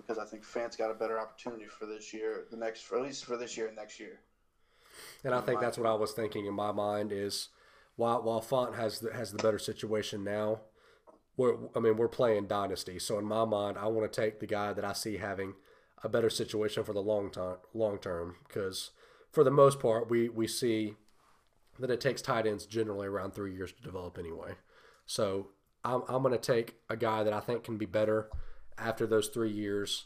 because I think Fant's got a better opportunity for this year, the next, for, at least for this year and next year. And I think that's what I was thinking in my mind is while while Fant has the, has the better situation now, we're I mean we're playing dynasty. So in my mind, I want to take the guy that I see having a better situation for the long time long term because for the most part we we see that it takes tight ends generally around three years to develop anyway. So I'm I'm going to take a guy that I think can be better after those three years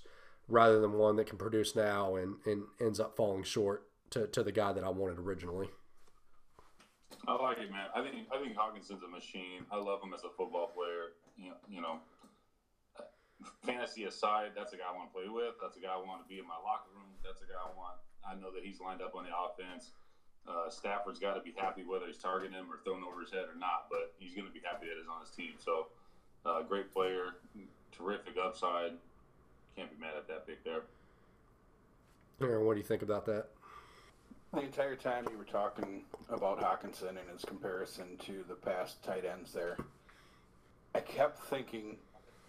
rather than one that can produce now and, and ends up falling short to, to the guy that I wanted originally. I like it, man. I think I think Hockenson's a machine. I love him as a football player. You know, fantasy aside, that's a guy I want to play with. That's a guy I want to be in my locker room. That's a guy I want. I know that he's lined up on the offense. Uh, Stafford's got to be happy whether he's targeting him or throwing over his head or not, but he's going to be happy that he's on his team. So, uh, great player, terrific upside. Can't be mad at that pick there. Aaron, what do you think about that? The entire time you were talking about Hockenson and his comparison to the past tight ends there, I kept thinking,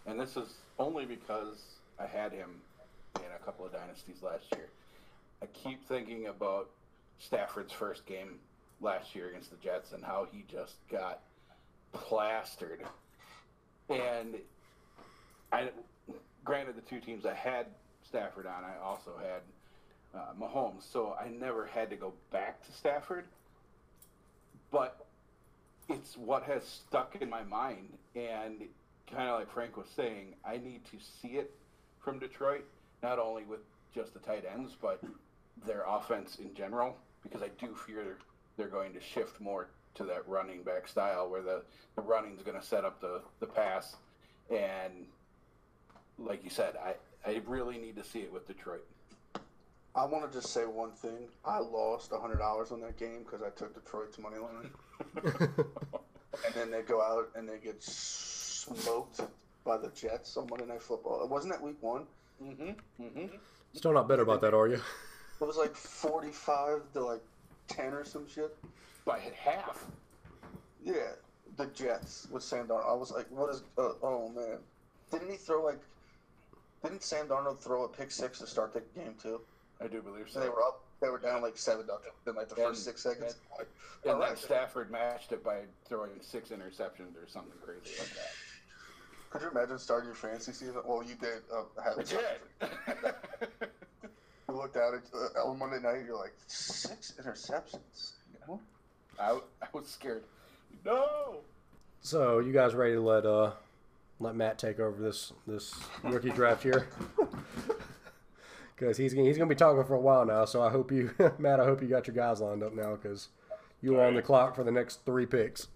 and this is only because I had him in a couple of dynasties last year. I keep thinking about Stafford's first game last year against the Jets and how he just got plastered. And I, granted, the two teams I had Stafford on, I also had uh, Mahomes, so I never had to go back to Stafford. But it's what has stuck in my mind, and kind of like Frank was saying, I need to see it from Detroit, not only with just the tight ends, but their offense in general, because I do fear they're going to shift more to that running back style where the, the running is going to set up the, the pass. And like you said, I, I really need to see it with Detroit. I want to just say one thing. I lost hundred dollars on that game because I took Detroit's money line, and then they go out and they get smoked by the Jets on Monday Night Football. Wasn't that Week One? Mm-hmm. Mm-hmm. Still not better about that, are you? It was like forty-five to like ten or some shit. By half. Yeah, the Jets with Sam Darnold. I was like, what is? Uh, oh man, didn't he throw like? Didn't Sam Darnold throw a pick six to start the game too? I do believe so. So they were up. They were down like seven nothing in like the And- first six seconds. Like, And all then. Stafford matched it by throwing six interceptions or something crazy like that. Could you imagine starting your fantasy season? Well, you did. Uh, have I did. You looked at it uh, on Monday night. You're like six interceptions. I, I was scared. No. So you guys ready to let uh let Matt take over this this rookie draft here? Because he's he's gonna be talking for a while now. So I hope you, Matt, I hope you got your guys lined up now because you are on the clock for the next three picks.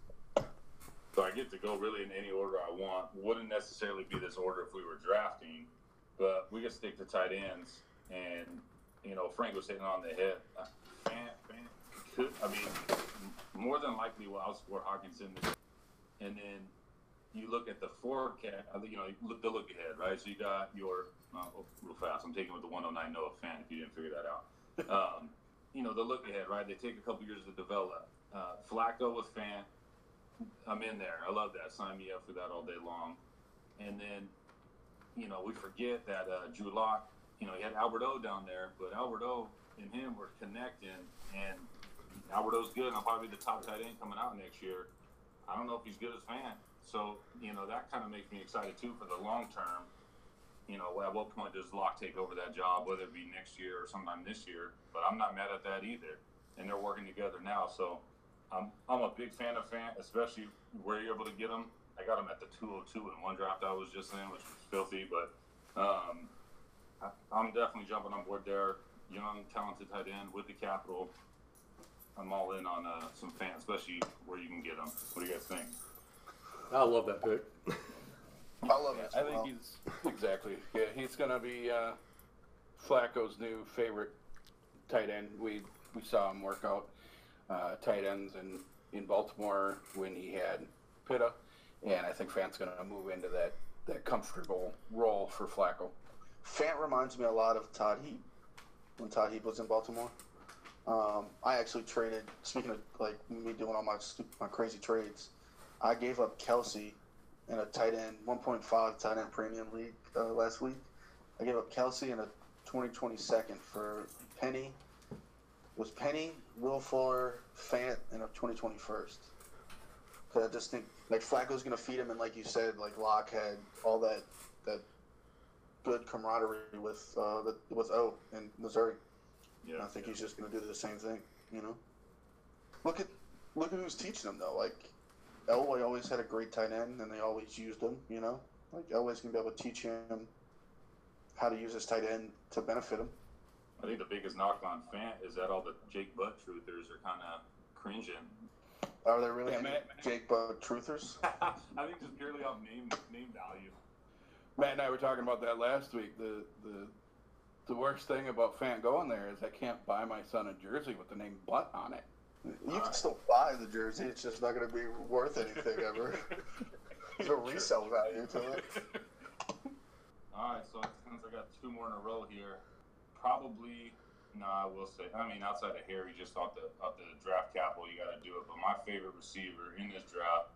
So I get to go really in any order I want. Wouldn't necessarily be this order if we were drafting, but we could stick to tight ends. And you know, Frank was hitting on the head. Uh, Fant, Fant, could I mean, more than likely will outscore Hockenson. And then you look at the forecast. You know, look the look ahead, right? So you got your uh, oh, real fast. I'm taking with the 109 Noah Fant. If you didn't figure that out. Um, you know, the look ahead, right? They take a couple years to develop. Uh, Flacco with Fant, I'm in there. I love that. Sign me up for that all day long. And then, you know, we forget that uh, Drew Lock, you know, he had Albert O down there, but Albert O and him were connecting, and Albert O's good. And I'll probably be the top tight end coming out next year. I don't know if he's good as Fant. So, you know, that kind of makes me excited too for the long term. You know, at what point does Lock take over that job, whether it be next year or sometime this year? But I'm not mad at that either. And they're working together now. So I'm, I'm a big fan of Fant, especially where you're able to get them. I got them at the 202 in one draft I was just in, which was filthy. But um, I, I'm definitely jumping on board there. Young, talented tight end with the capital. I'm all in on uh, some fans, especially where you can get them. What do you guys think? I love that pick. I love Yeah, it. I think he's exactly. Yeah, he's gonna be uh, Flacco's new favorite tight end. We we saw him work out uh, tight ends in in Baltimore when he had Pitta, and I think Fant's gonna move into that that comfortable role for Flacco. Fant reminds me a lot of Todd Heap when Todd Heap was in Baltimore. Um, I actually traded. Speaking of like me doing all my stu- my crazy trades, I gave up Kelce in a tight end 1.5 tight end premium league uh, last week. I gave up Kelce in a 2020 second for Penny. It was Penny, Will Fuller, Fant, and a 2020 first. Because I just think like Flacco's gonna feed him, and like you said, like Lock had all that that good camaraderie with uh, the, with O in Missouri. And I think he's just going to do the same thing. You know, look at look at who's teaching him though. Like Elway always had a great tight end, and they always used him. You know, like Elway's going to be able to teach him how to use his tight end to benefit him. I think the biggest knock on Fant is that all the Jake Butt truthers are kind of cringing. Are there really Yeah, any man. Jake Butt truthers? I think just purely off name name value. Matt and I were talking about that last week. The the the worst thing about Fant going there is I can't buy my son a jersey with the name Butt on it. You can still buy the jersey. It's just not going to be worth anything ever. There's no resale value to it. All right, so since I got two more in a row here, probably no, I will say. I mean, outside of Harry, just off the off the draft capital, you got to do it. But my favorite receiver in this draft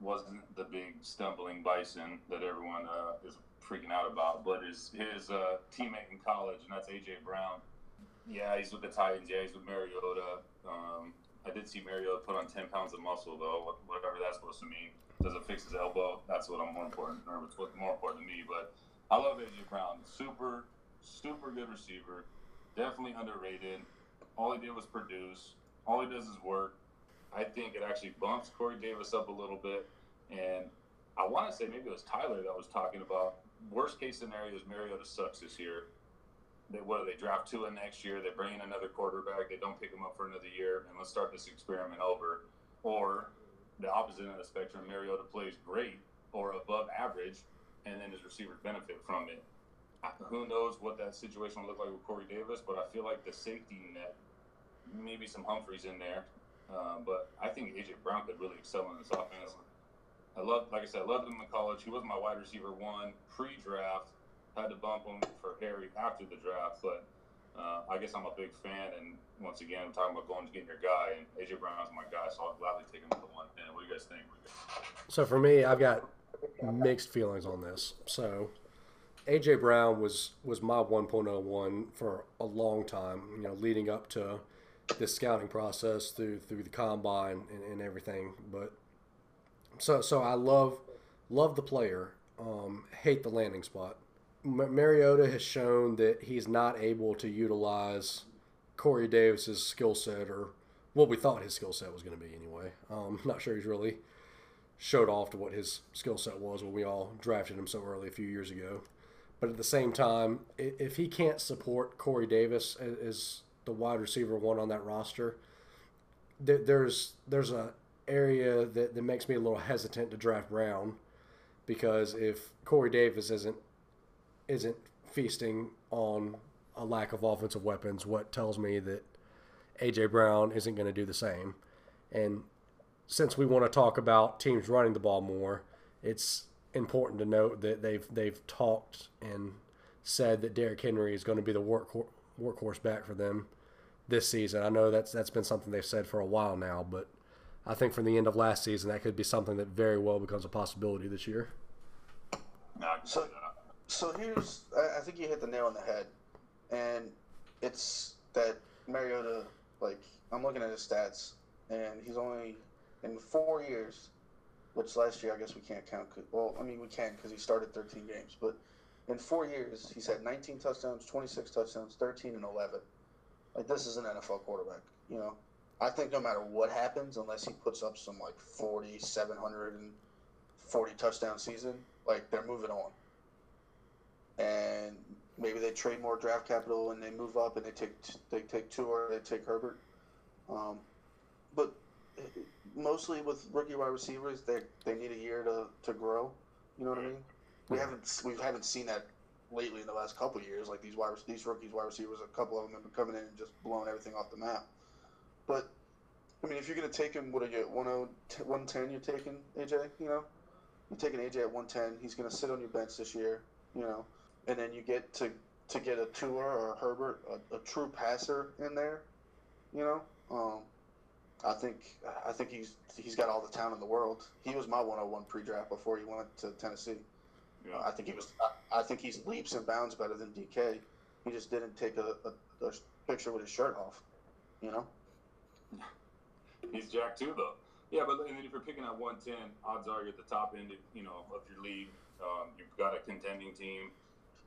wasn't the big stumbling bison that everyone uh, is freaking out about, but his his uh, teammate in college, and that's AJ Brown. Yeah, he's with the Titans. Yeah, he's with Mariota. Um, I did see Mariota put on ten pounds of muscle, though. Whatever that's supposed to mean. Does it fix his elbow? That's what I'm more important, or what's more important to me. But I love AJ Brown. Super, super good receiver. Definitely underrated. All he did was produce. All he does is work. I think it actually bumps Corey Davis up a little bit. And I want to say maybe it was Tyler that was talking about worst case scenario is Mariota sucks this year. They, what they draft Tua next year? They bring in another quarterback. They don't pick him up for another year, and let's start this experiment over. Or the opposite end of the spectrum, Mariota plays great or above average, and then his receivers benefit from it. Who knows what that situation will look like with Corey Davis, but I feel like the safety net, maybe some Humphries in there, uh, but I think AJ Brown could really excel in this offense. I love, like I said, I loved him in college. He was my wide receiver one pre-draft. Had to bump him for Harry after the draft, but uh, I guess I'm a big fan. And once again, I'm talking about going to get your guy, and AJ Brown's my guy, so I'll gladly take him to the one. And what do you guys think? So for me, I've got mixed feelings on this. So AJ Brown was was my 1.01 for a long time. You know, leading up to this scouting process through through the combine and, and everything. But so so I love love the player. Um, hate the landing spot. Mariota has shown that he's not able to utilize Corey Davis's skill set or what we thought his skill set was going to be anyway. Um, not sure he's really showed off to what his skill set was when we all drafted him so early a few years ago. But at the same time, if he can't support Corey Davis as the wide receiver one on that roster, there's there's a area that, that makes me a little hesitant to draft Brown because if Corey Davis isn't isn't feasting on a lack of offensive weapons, what tells me that AJ Brown isn't going to do the same. And since we want to talk about teams running the ball more, it's important to note that they've they've talked and said that Derrick Henry is going to be the work workhorse back for them this season. I know that's that's been something they've said for a while now, but I think from the end of last season, that could be something that very well becomes a possibility this year. So, so here's I think you hit the nail on the head, and it's that Mariota. Like I'm looking at his stats, and he's only in four years which last year I guess we can't count. Well, I mean we can because he started 13 games, but in four years he's had 19 touchdowns, 26 touchdowns, 13 and 11. Like this is an NFL quarterback, you know. I think no matter what happens, unless he puts up some like 40, 740 touchdown season, like they're moving on. And maybe they trade more draft capital and they move up and they take they take Tua or they take Herbert. Um, but mostly with rookie wide receivers, they they need a year to, to grow. You know what I mean? We haven't we haven't seen that lately in the last couple years. Like these wide these rookies wide receivers, a couple of them have been coming in and just blowing everything off the map. But I mean, if you're gonna take him, what are you at 110? You're taking AJ. You know, you're taking AJ at 110. He's gonna sit on your bench this year. You know, and then you get to to get a Tua or a Herbert, a, a true passer in there. You know. Um, I think I think he's he's got all the talent in the world. He was my 101 pre-draft before he went to Tennessee. Yeah. I think he was. I, I, think he's leaps and bounds better than DK. He just didn't take a, a, a picture with his shirt off. You know. He's Jack too, though. Yeah, but and then if you're picking at 110, odds are you're at the top end, of, you know, of your league. Um, you've got a contending team.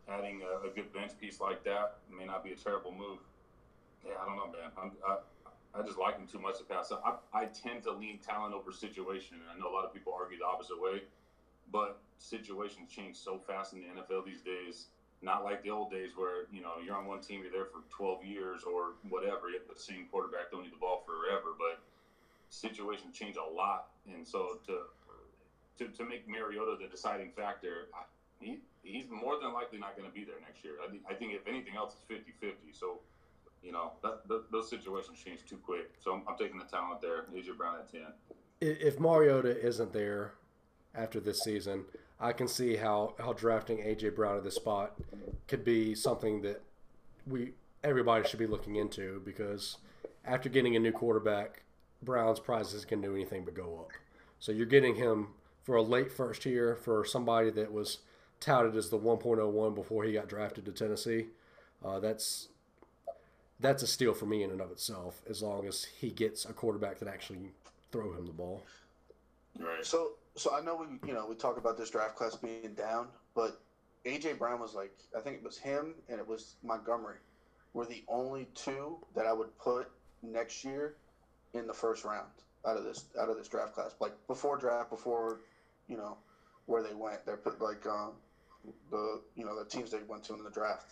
Adding a, a, good bench piece like that may not be a terrible move. Yeah, I don't know, man. I'm, I, I just like him too much to pass up. I, I tend to lean talent over situation, and I know a lot of people argue the opposite way, but situations change so fast in the NFL these days. Not like the old days where you know you're on one team, you're there for 12 years or whatever. You have the same quarterback, don't need the ball forever, but situations change a lot, and so to to, to make Mariota the deciding factor, I, he, he's more than likely not going to be there next year. I think, I think if anything else, it's 50 50. So, you know, that, that, those situations change too quick. So I'm, I'm taking the talent there. AJ Brown at 10. If Mariota isn't there after this season, I can see how, how drafting AJ Brown at this spot could be something that we everybody should be looking into because after getting a new quarterback, Brown's price isn't going to do anything but go up. So you're getting him for a late first year for somebody that was touted as the 1.01 before he got drafted to Tennessee. Uh, that's that's a steal for me in and of itself, as long as he gets a quarterback that actually throw him the ball. Right. So, so I know we, you know, we talk about this draft class being down, but AJ Brown was like, I think it was him and it was Montgomery, were the only two that I would put next year in the first round out of this out of this draft class. Like before draft, before you know where they went, they're put like um, the you know the teams they went to in the draft.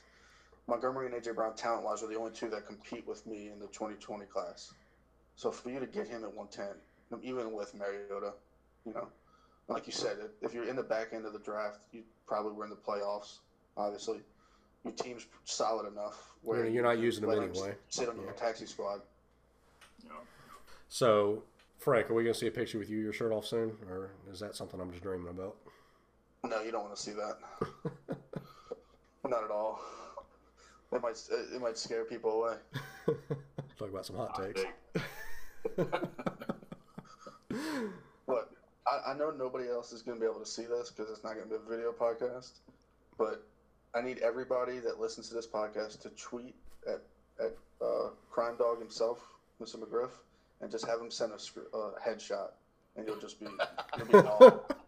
Montgomery and AJ Brown, talent wise, are the only two that compete with me in the 2020 class. So for you to get him at 110, even with Mariota, you know, like you said, if you're in the back end of the draft, you probably were in the playoffs. Obviously, your team's solid enough where you're not using them anyway. Sit on yeah. your taxi squad. Yeah. So, Frank, are we going to see a picture with you, your shirt off soon, or is that something I'm just dreaming about? No, you don't want to see that. not at all. It might it might scare people away. Talk about some hot takes. Look, I, I know nobody else is going to be able to see this because it's not going to be a video podcast, but I need everybody that listens to this podcast to tweet at at uh, Crime Dog himself, Mr. McGriff, and just have him send a uh, headshot, and you'll just be, you'll be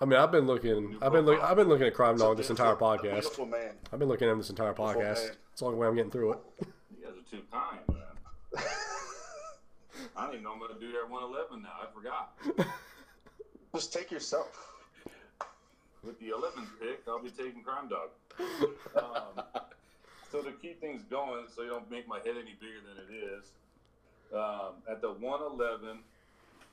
I mean, I've been looking. I've been looking. I've been looking at Crime Dog this entire podcast. I've been looking at him this entire podcast. It's the only way I'm getting through it. You guys are too kind, man. I didn't even know I'm gonna do that 111 now. I forgot. Just take yourself. With the 11th pick, I'll be taking Crime Dog. Um, so to keep things going, so you don't make my head any bigger than it is, um, at the 111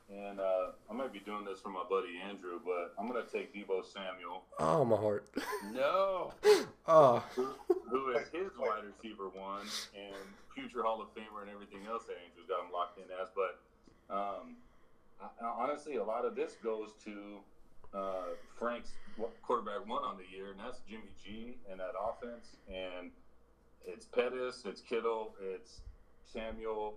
and uh, I might be doing this for my buddy Andrew, but I'm going to take Deebo Samuel. Oh, my heart. No. oh. Who, who is his wide receiver one and future Hall of Famer and everything else that Andrew's got him locked in as. But um, I, honestly, a lot of this goes to uh, Frank's quarterback one on the year, and that's Jimmy G and that offense. And it's Pettis, it's Kittle, it's Samuel,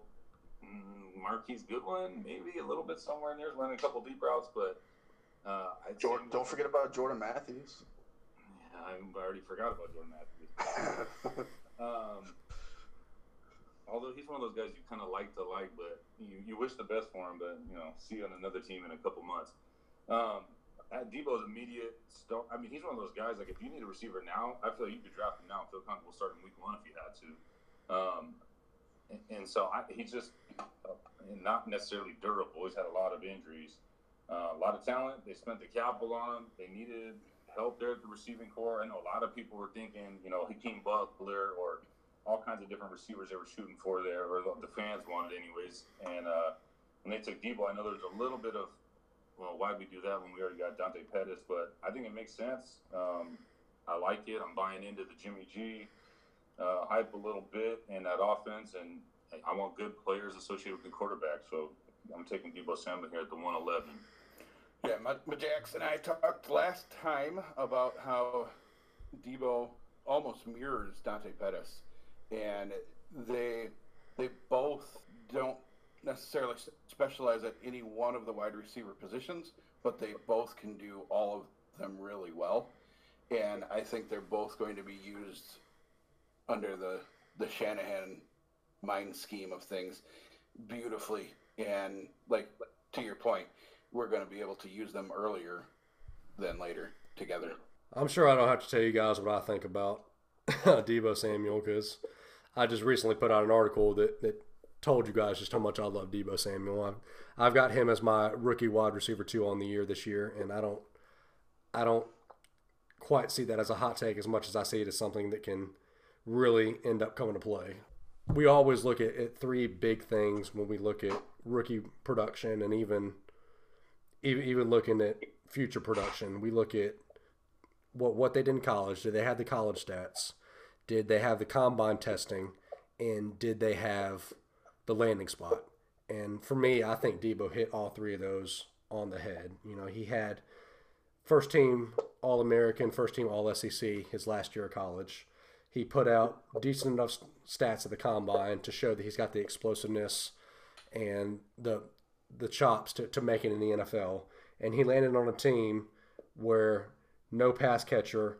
Marquise Goodwin, maybe a little bit somewhere in there, running a couple deep routes, but uh, Jordan, don't forget about Jordan Matthews. Yeah, I already forgot about Jordan Matthews. um, although he's one of those guys you kind of like to like, but you, you wish the best for him, but you know, see you on another team in a couple months. Um, at Deebo's immediate start, I mean, he's one of those guys. Like, if you need a receiver now, I feel like you could draft him now and feel comfortable starting week one if you had to. Um, and, so I, he's just uh, not necessarily durable. He's had a lot of injuries, uh, a lot of talent. They spent the capital on him. They needed help there at the receiving corps. I know a lot of people were thinking, you know, Hakeem Butler or all kinds of different receivers they were shooting for there, or the, fans wanted, anyways. And uh, when they took Deebo, I know there's a little bit of, well, why we do that when we already got Dante Pettis? But I think it makes sense. Um, I like it. I'm buying into the Jimmy G uh, hype a little bit in that offense, and I want good players associated with the quarterback. So I'm taking Deebo Samuel here at the 111. Yeah, my Jackson and I talked last time about how Deebo almost mirrors Dante Pettis, and they they both don't necessarily specialize at any one of the wide receiver positions, but they both can do all of them really well. And I think they're both going to be used under the the Shanahan mind scheme of things beautifully. And like to your point, we're going to be able to use them earlier than later together. I'm sure I don't have to tell you guys what I think about Deebo Samuel because I just recently put out an article that, that told you guys just how much I love Deebo Samuel. I've, I've got him as my rookie wide receiver two on the year this year, and I don't I don't quite see that as a hot take as much as I see it as something that can really end up coming to play. We always look at, at three big things when we look at rookie production and even even even looking at future production. We look at what what they did in college. Did they have the college stats? Did they have the combine testing? And did they have the landing spot? And for me, I think Deebo hit all three of those on the head. You know, he had first team All American, first team All SEC his last year of college. He put out decent enough stats at the combine to show that he's got the explosiveness and the the chops to, to make it in the NFL. And he landed on a team where no pass catcher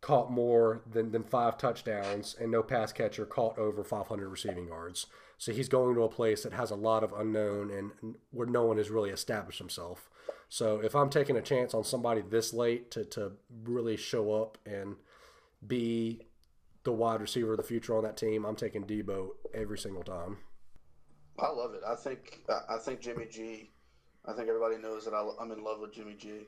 caught more than, than five touchdowns and no pass catcher caught over 500 receiving yards. So he's going to a place that has a lot of unknown and where no one has really established himself. So if I'm taking a chance on somebody this late to, to really show up and be the wide receiver of the future on that team, I'm taking Deebo every single time. I love it. I think I think Jimmy G. I think everybody knows that I, am in love with Jimmy G.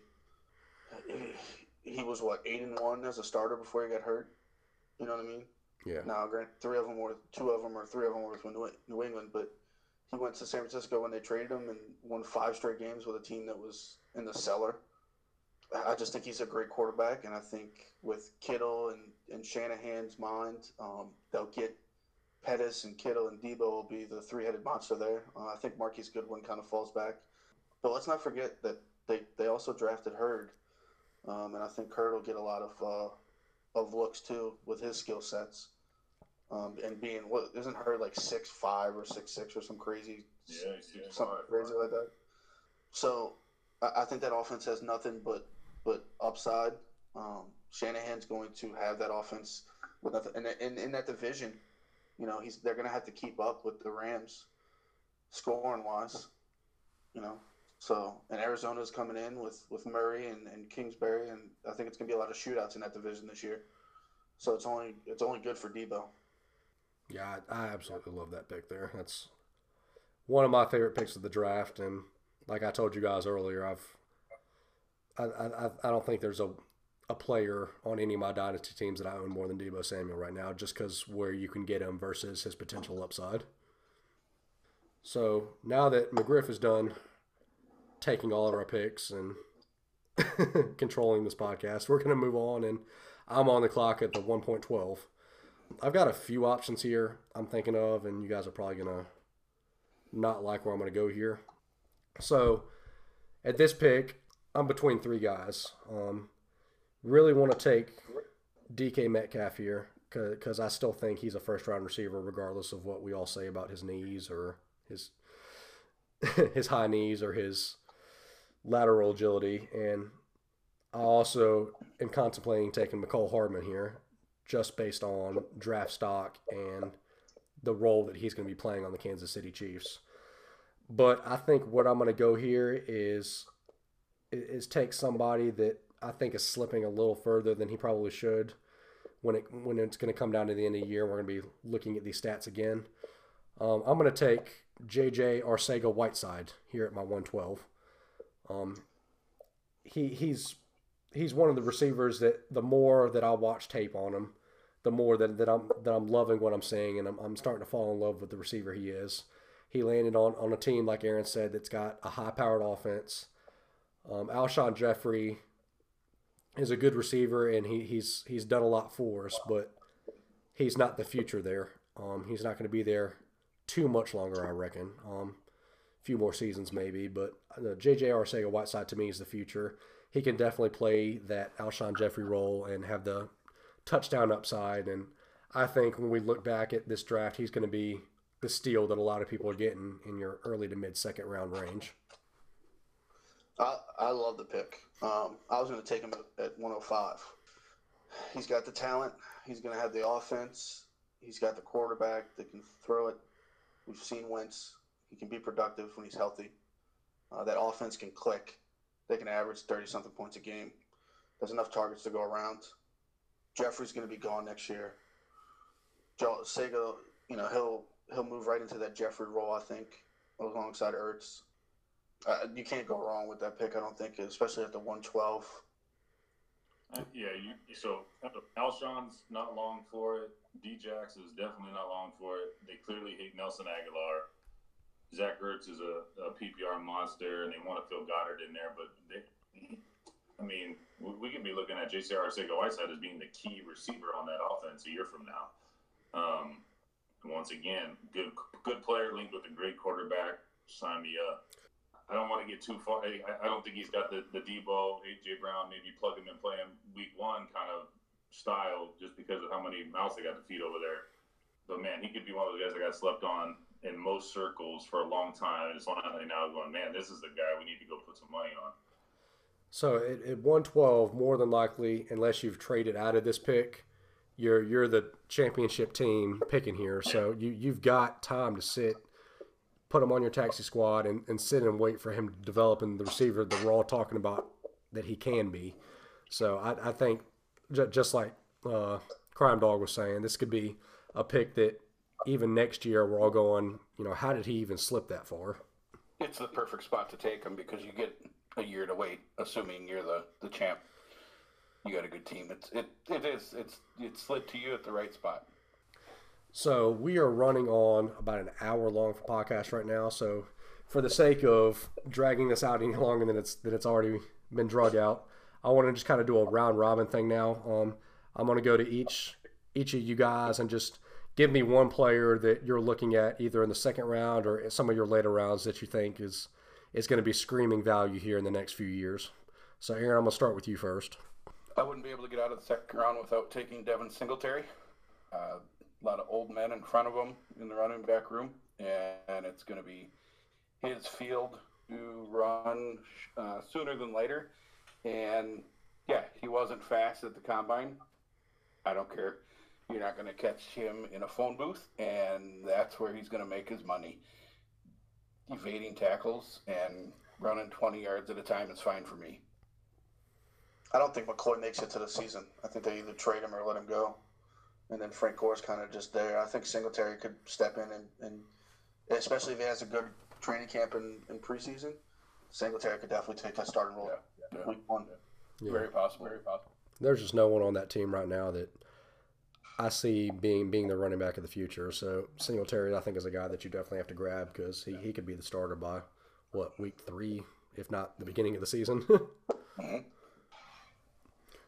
He, he was what eight and one as a starter before he got hurt. You know what I mean? Yeah. Now, grant three of them were two of them or three of them were with New England, but he went to San Francisco when they traded him and won five straight games with a team that was in the cellar. I just think he's a great quarterback, and I think with Kittle and, and Shanahan's mind, um, they'll get Pettis and Kittle and Deebo will be the three-headed monster there. Uh, I think Marquise Goodwin kind of falls back, but let's not forget that they, they also drafted Hurd, um, and I think Hurd will get a lot of uh, of looks too with his skill sets. Um, and being what isn't Hurd like six five or six six or some crazy yeah, something crazy like that. So I, I, think that offense has nothing but but upside. Um, Shanahan's going to have that offense with and in, in that division you know, he's they're going to have to keep up with the Rams scoring wise. You know, so and Arizona's coming in with with Murray and, and Kingsbury, and I think it's going to be a lot of shootouts in that division this year. So it's only it's only good for Deebo. Yeah, I, I absolutely love that pick there. That's one of my favorite picks of the draft, and like I told you guys earlier, I've I, I, I don't think there's a a player on any of my dynasty teams that I own more than Deebo Samuel right now, just because where you can get him versus his potential upside. So now that McGriff is done taking all of our picks and controlling this podcast, we're going to move on, and I'm on the clock at the 1.12. I've got a few options here I'm thinking of, and you guys are probably going to not like where I'm going to go here. So at this pick, I'm between three guys. Um, really want to take DK Metcalf here because I still think he's a first round receiver, regardless of what we all say about his knees or his his high knees or his lateral agility. And I also am contemplating taking Mecole Hardman here, just based on draft stock and the role that he's going to be playing on the Kansas City Chiefs. But I think what I'm going to go here is is take somebody that I think is slipping a little further than he probably should. When it when it's going to come down to the end of the year, we're going to be looking at these stats again. Um, I'm going to take JJ Arcega Whiteside here at my 112. Um, he he's he's one of the receivers that the more that I watch tape on him, the more that, that I'm that I'm loving what I'm seeing, and I'm, I'm starting to fall in love with the receiver he is. He landed on, on a team like Aaron said that's got a high powered offense. Um, Alshon Jeffery is a good receiver, and he, he's he's done a lot for us, but he's not the future there. Um, he's not going to be there too much longer, I reckon. Um, a few more seasons maybe, but uh, J.J. Arcega Whiteside to me is the future. He can definitely play that Alshon Jeffery role and have the touchdown upside. And I think when we look back at this draft, he's going to be the steal that a lot of people are getting in your early to mid second round range. I, I love the pick. Um, I was going to take him at, at 105. He's got the talent. He's going to have the offense. He's got the quarterback that can throw it. We've seen Wentz. He can be productive when he's healthy. Uh, that offense can click. They can average 30 something points a game. There's enough targets to go around. Jeffery's going to be gone next year. Joe Sega, you know, he'll he'll move right into that Jeffery role, I think, alongside Ertz. Uh, you can't go wrong with that pick, I don't think, especially at the 112. Yeah, you, so Alshon's not long for it. Djax is definitely not long for it. They clearly hate Nelson Agholor. Zach Ertz is a, a PPR monster, and they want to fill Goedert in there, but they, I mean, we can be looking at J.C. Arcega-Whiteside as being the key receiver on that offense a year from now. Um, once again, good good player linked with a great quarterback. Sign me up. I don't want to get too far. I, I don't think he's got the, the Deebo, A.J. Brown, maybe plug him and play him week one kind of style just because of how many mouths they got to feed over there. But man, he could be one of those guys that got slept on in most circles for a long time. And it's finally now going, man, this is the guy we need to go put some money on. So at, at 112, more than likely, unless you've traded out of this pick, you're you're the championship team picking here. So you you've got time to sit, put him on your taxi squad, and, and sit and wait for him to develop in the receiver that we're all talking about that he can be. So I, I think j- just like uh, Crime Dog was saying, this could be a pick that even next year we're all going, you know, how did he even slip that far? It's the perfect spot to take him because you get a year to wait, assuming you're the, the champ. You got a good team. It's it it is it's it slid to you at the right spot. So we are running on about an hour long for podcast right now. So for the sake of dragging this out any longer than it's than it's already been drug out, I want to just kind of do a round robin thing now. Um, I'm going to go to each each of you guys and just give me one player that you're looking at either in the second round or some of your later rounds that you think is is going to be screaming value here in the next few years. So Aaron, I'm going to start with you first. I wouldn't be able to get out of the second round without taking Devin Singletary. Uh, a lot of old men in front of him in the running back room, and it's going to be his field to run uh, sooner than later. And yeah, he wasn't fast at the combine. I don't care. You're not going to catch him in a phone booth, and that's where he's going to make his money. Evading tackles and running 20 yards at a time is fine for me. I don't think McCoy makes it to the season. I think they either trade him or let him go. And then Frank Gore's kind of just there. I think Singletary could step in and, and especially if he has a good training camp in, in preseason, Singletary could definitely take that starting role. Yeah, yeah. Week one. Yeah. Very possible. Very possible. There's just no one on that team right now that I see being being the running back of the future. So Singletary, I think, is a guy that you definitely have to grab because he, he could be the starter by what week three, if not the beginning of the season. Mm-hmm.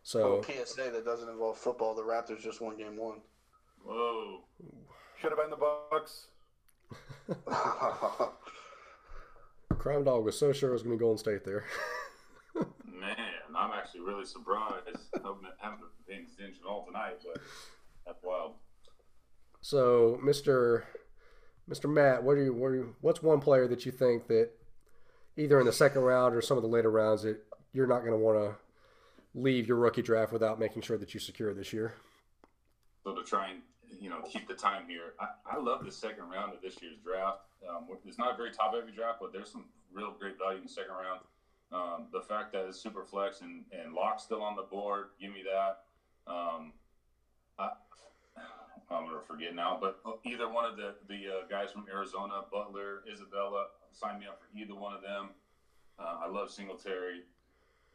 So Oh, PSA that doesn't involve football. The Raptors just won game one. Whoa. Should have been the Bucks. Crime Dog was so sure it was going to be Golden State there. Man, I'm actually really surprised. I haven't been paying attention all tonight, but that's wild. so Mr. Mr. Matt, what are you, what are you, what's one player that you think that either in the second round or some of the later rounds that you're not going to want to leave your rookie draft without making sure that you secure this year? So to try and you know keep the time here, I, I love the second round of this year's draft. Um, it's not a very top heavy draft, but there's some real great value in the second round. Um, the fact that it's super flex and and Lock still on the board, give me that. Um, I, I'm gonna forget now, but either one of the the uh, guys from Arizona, Butler, Isabella, sign me up for either one of them. Uh, I love Singletary.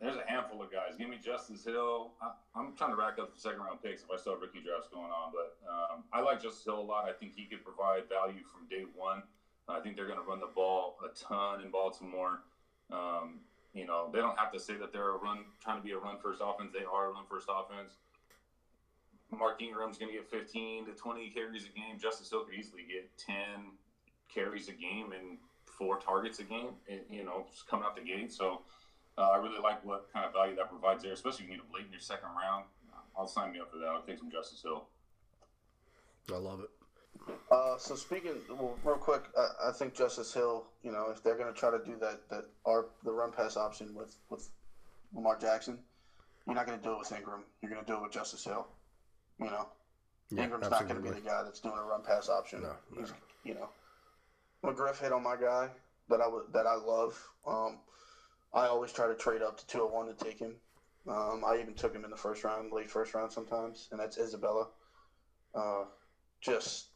There's a handful of guys. Give me Justice Hill. I, I'm trying to rack up the second round picks if I still have rookie drafts going on, but um, I like Justice Hill a lot. I think he could provide value from day one. I think they're going to run the ball a ton in Baltimore. Um, you know, they don't have to say that they're a run, trying to be a run first offense. They are a run first offense. Mark Ingram's going to get 15 to 20 carries a game. Justice Hill could easily get 10 carries a game and four targets a game. It, you know, just coming out the gate. So uh, I really like what kind of value that provides there, especially if you need a late in your second round. I'll sign me up for that. I'll take some Justice Hill. I love it. Uh, so speaking, well, real quick, I, I think Justice Hill. You know, if they're going to try to do that, that are the run pass option with with Lamar Jackson, you're not going to do it with Ingram. You're going to do it with Justice Hill. You know, Yeah, Ingram's not going to be the guy that's doing a run pass option. No, no. He's, you know, McGriff hit on my guy that I would that I love. Um, I always try to trade up to 201 to take him. Um, I even took him in the first round, late first round sometimes, and that's Isabella. Uh, just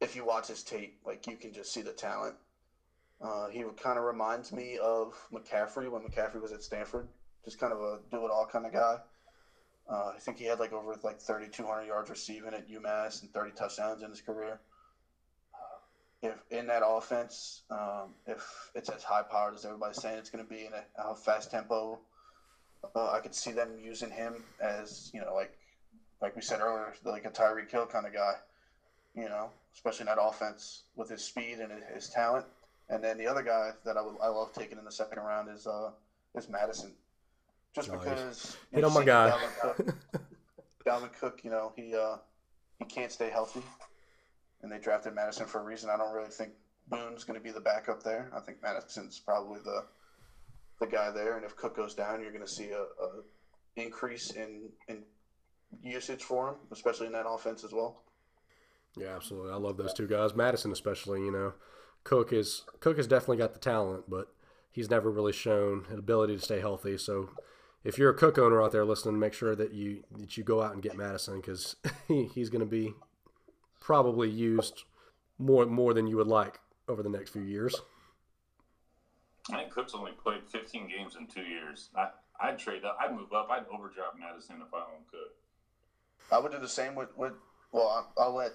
if you watch his tape, like you can just see the talent. Uh, he kind of reminds me of McCaffrey when McCaffrey was at Stanford. Just kind of a do it all kind of guy. Uh, I think he had like over like 3,200 yards receiving at UMass and 30 touchdowns in his career. If in that offense, um, if it's as high powered as everybody's saying it's going to be in a, a fast tempo, Uh, I could see them using him as you know, like like we said earlier, like a Tyreek Hill kind of guy. You know, especially in that offense with his speed and his talent. And then the other guy that I would I love taking in the second round is uh is Mattison, just nice. because hit on my guy. Dalvin Cook, Dalvin Cook, you know he uh he can't stay healthy, and they drafted Mattison for a reason. I don't really think Boone's going to be the backup there. I think Mattison's probably the the guy there, and if Cook goes down, you're going to see a, a increase in in usage for him, especially in that offense as well. Yeah, absolutely. I love those two guys. Mattison, especially. You know, Cook is Cook has definitely got the talent, but he's never really shown an ability to stay healthy. So, if you're a Cook owner out there listening, make sure that you that you go out and get Madison because he, he's going to be probably used more more than you would like over the next few years. I think Cook's only played 15 games in two years. I, I'd trade that. I'd move up. I'd overdraft Mattison if I own Cook. I would do the same with, with well, I'll, I'll let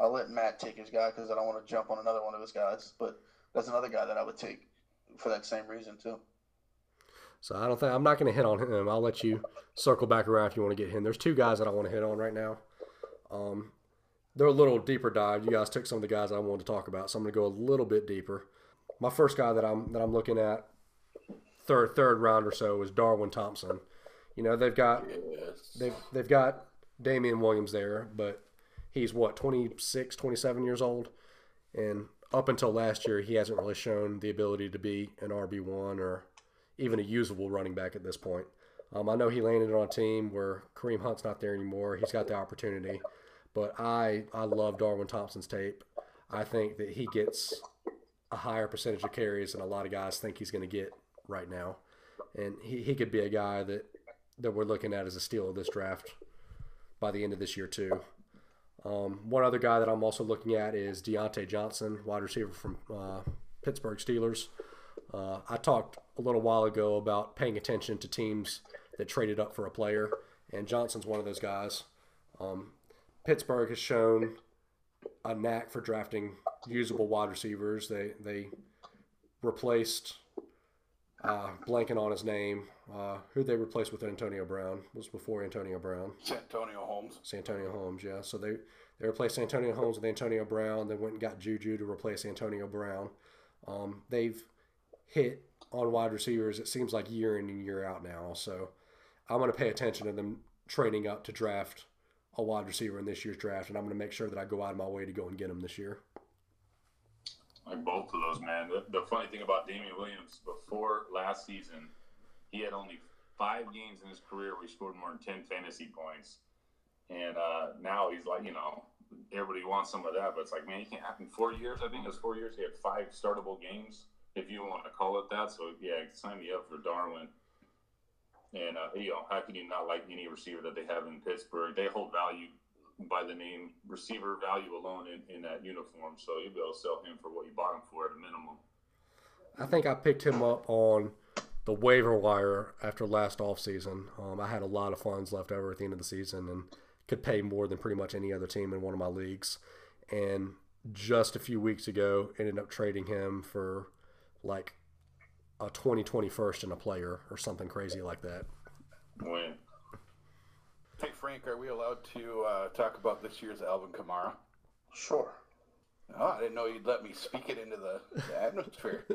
I'll let Matt take his guy because I don't want to jump on another one of his guys. But that's another guy that I would take for that same reason too. So I don't think I'm not going to hit on him. I'll let you circle back around if you want to get him. There's two guys that I want to hit on right now. Um, they're a little deeper dive. You guys took some of the guys I wanted to talk about, so I'm going to go a little bit deeper. My first guy that I'm that I'm looking at, third third round or so, is Darwin Thompson. You know they've got they've they've got Damien Williams there, but he's what 26, 27 years old, and up until last year, he hasn't really shown the ability to be an RB one or even a usable running back at this point. Um, I know he landed on a team where Kareem Hunt's not there anymore. He's got the opportunity, but I I love Darwin Thompson's tape. I think that he gets a higher percentage of carries than a lot of guys think he's going to get right now, and he, he could be a guy that that we're looking at as a steal of this draft by the end of this year too. Um, one other guy that I'm also looking at is Diontae Johnson, wide receiver from uh, Pittsburgh Steelers. Uh, I talked a little while ago about paying attention to teams that traded up for a player, and Johnson's one of those guys. Um, Pittsburgh has shown a knack for drafting usable wide receivers. They they replaced uh, blanking on his name. Uh, who they replaced with Antonio Brown was before Antonio Brown. Santonio Holmes. Santonio Holmes, yeah. So they they replaced Antonio Holmes with Antonio Brown. They went and got Juju to replace Antonio Brown. Um, they've hit on wide receivers. It seems like year in and year out now. So I'm going to pay attention to them trading up to draft a wide receiver in this year's draft, and I'm going to make sure that I go out of my way to go and get him this year. Like both of those, man. The, the funny thing about Damien Williams, before last season, he had only five games in his career where he scored more than 10 fantasy points. And uh, now he's like, you know, everybody wants some of that, but it's like, man, you can't happen four years. I think it was four years. He had five startable games, if you want to call it that. So, yeah, sign me up for Darwin. And, uh, you know, how can you not like any receiver that they have in Pittsburgh? They hold value by the name receiver value alone in, in that uniform. So you'll be able to sell him for what you bought him for at a minimum. I think I picked him up on the waiver wire after last offseason. Um, I had a lot of funds left over at the end of the season and could pay more than pretty much any other team in one of my leagues. And just a few weeks ago, ended up trading him for like a 2020 first and a player or something crazy like that. When? Hey Frank, are we allowed to uh, talk about this year's Alvin Kamara? Sure. Oh, I didn't know you'd let me speak it into the, the atmosphere.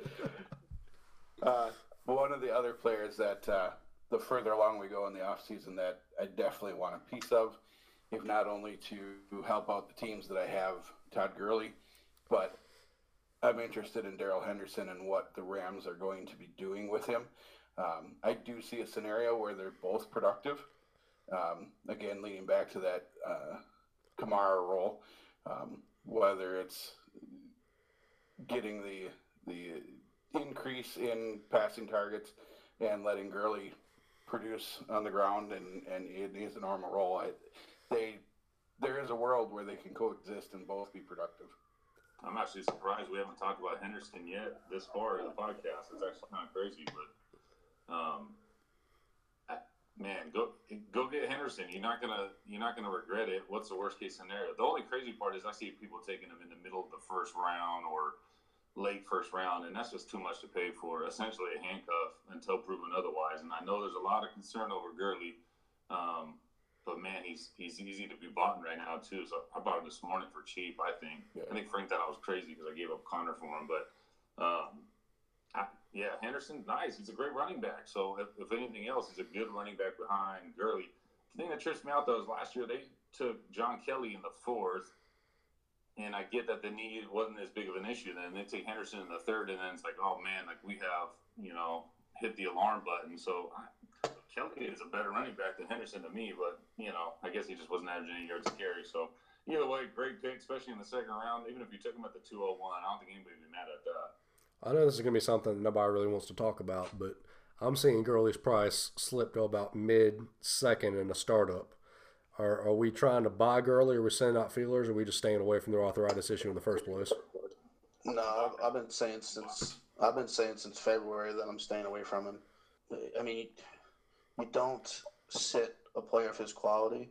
uh, one of the other players that uh, the further along we go in the offseason that I definitely want a piece of, if not only to help out the teams that I have, Todd Gurley, but I'm interested in Darrell Henderson and what the Rams are going to be doing with him. Um, I do see a scenario where they're both productive um, again, leading back to that uh, Kamara role, um, whether it's getting the the increase in passing targets and letting Gurley produce on the ground and and it is a normal role. I, they there is a world where they can coexist and both be productive. I'm actually surprised we haven't talked about Henderson yet this far in the podcast. It's actually kind of crazy, but um, man, go go get Henderson. You're not gonna you're not gonna regret it. What's the worst case scenario? The only crazy part is I see people taking him in the middle of the first round or late first round, and that's just too much to pay for. Essentially, a handcuff until proven otherwise. And I know there's a lot of concern over Gurley, um, but man, he's he's easy to be bought right now too. So I bought him this morning for cheap. I think. Yeah. I think Frank thought I was crazy because I gave up Conner for him, but. Um, I, yeah, Henderson's nice. He's a great running back. So if, if anything else, he's a good running back behind Gurley. The thing that trips me out though is last year they took John Kelly in the fourth, and I get that the knee wasn't as big of an issue. Then they take Henderson in the third, and then it's like, oh man, like we have you know hit the alarm button. So I, Kelly is a better running back than Henderson to me, but you know I guess he just wasn't averaging any yards to carry. So either way, great pick, especially in the second round. Even if you took him at the 201, I don't think anybody would be mad at that. I know this is going to be something nobody really wants to talk about, but I'm seeing Gurley's price slip to about mid second in the startup. Are, are we trying to buy Gurley? Are we sending out feelers? Or are we just staying away from the arthritis issue in the first place? No, I've, I've been saying since I've been saying since February that I'm staying away from him. I mean, you don't sit a player of his quality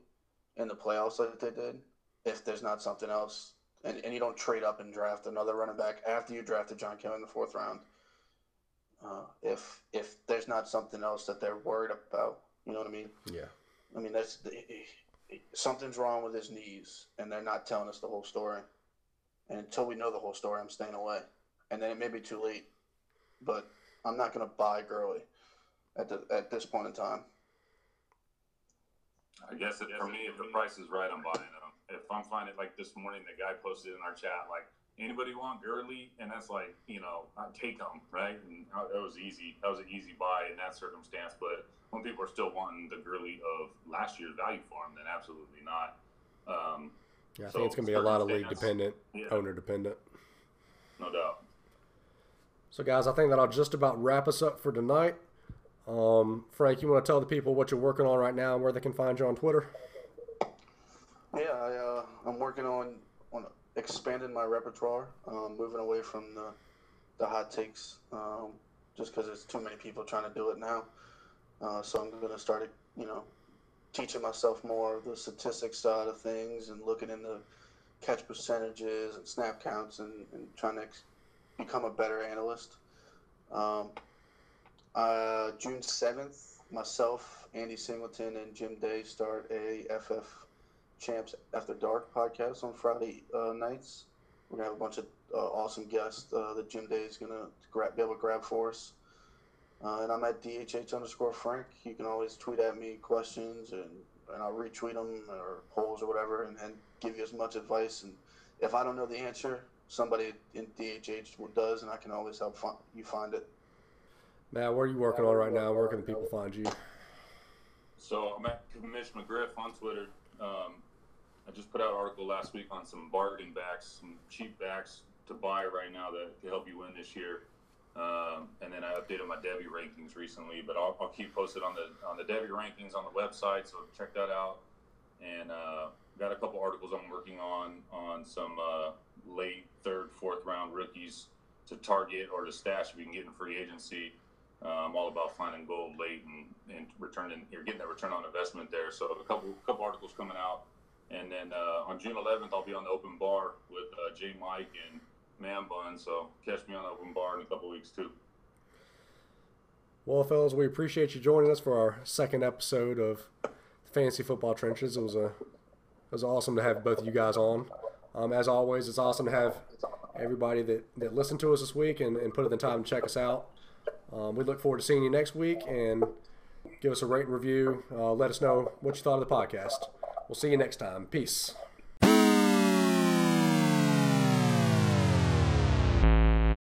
in the playoffs like they did if there's not something else, and, and you don't trade up and draft another running back after you drafted John Kelly in the fourth round. Uh, if if there's not something else that they're worried about, you know what I mean. Yeah. I mean that's the, something's wrong with his knees, and they're not telling us the whole story. And until we know the whole story, I'm staying away. And then it may be too late, but I'm not going to buy Gurley at the at this point in time. I guess it, for me, if the price is right, I'm buying them. If I'm finding like this morning, the guy posted in our chat like, anybody want Gurley? And that's like, you know, I take them, right? And that was easy. That was an easy buy in that circumstance. But when people are still wanting the Gurley of last year's value for him, then absolutely not. Um, Yeah, I So, think it's going to be a lot of league dependent, Yeah. owner dependent. no doubt. So, guys, I think that'll just about wrap us up for tonight. Um, Frank, you want to tell the people what you're working on right now and where they can find you on Twitter? Yeah, I, uh, I'm working on on expanding my repertoire, um, moving away from the the hot takes, um, just because there's too many people trying to do it now. Uh, so I'm going to start, you know, teaching myself more of the statistics side of things and looking into catch percentages and snap counts and, and trying to ex- become a better analyst. Um, uh, June 7th, myself, Andy Singleton, and Jim Day start a FF Champs After Dark podcast on Friday uh, nights. We're gonna have a bunch of uh, awesome guests uh, that Jim Day is gonna grab, be able to grab for us. Uh, and I'm at DHH underscore Frank. You can always tweet at me questions, and, and I'll retweet them or polls or whatever, and, and give you as much advice. And if I don't know the answer, somebody in DHH does, and I can always help you find it. Matt, where are you working on right now? Where can the people find you? So I'm at Mitch McGriff on Twitter. Um, I just put out an article last week on some bargain backs, some cheap backs to buy right now that to help you win this year. Um, and then I updated my Devy rankings recently, but I'll, I'll keep posted on the on the Devy rankings on the website. So check that out. And uh, got a couple articles I'm working on on some uh, late third, fourth round rookies to target or to stash if you can get in free agency. I'm all about finding gold late and, and returning. You're getting that return on investment there. So a couple couple articles coming out, and then uh, on June 11th I'll be on the open bar with uh, J Mike and Man Bun. So catch me on the open bar in a couple weeks too. Well, fellas, we appreciate you joining us for our second episode of Fantasy Football Trenches. It was a it was awesome to have both of you guys on. Um, as always, it's awesome to have everybody that, that listened to us this week and, and put in the time to check us out. Um, we look forward to seeing you next week and give us a rate and review. Uh, let us know what you thought of the podcast. We'll see you next time. Peace.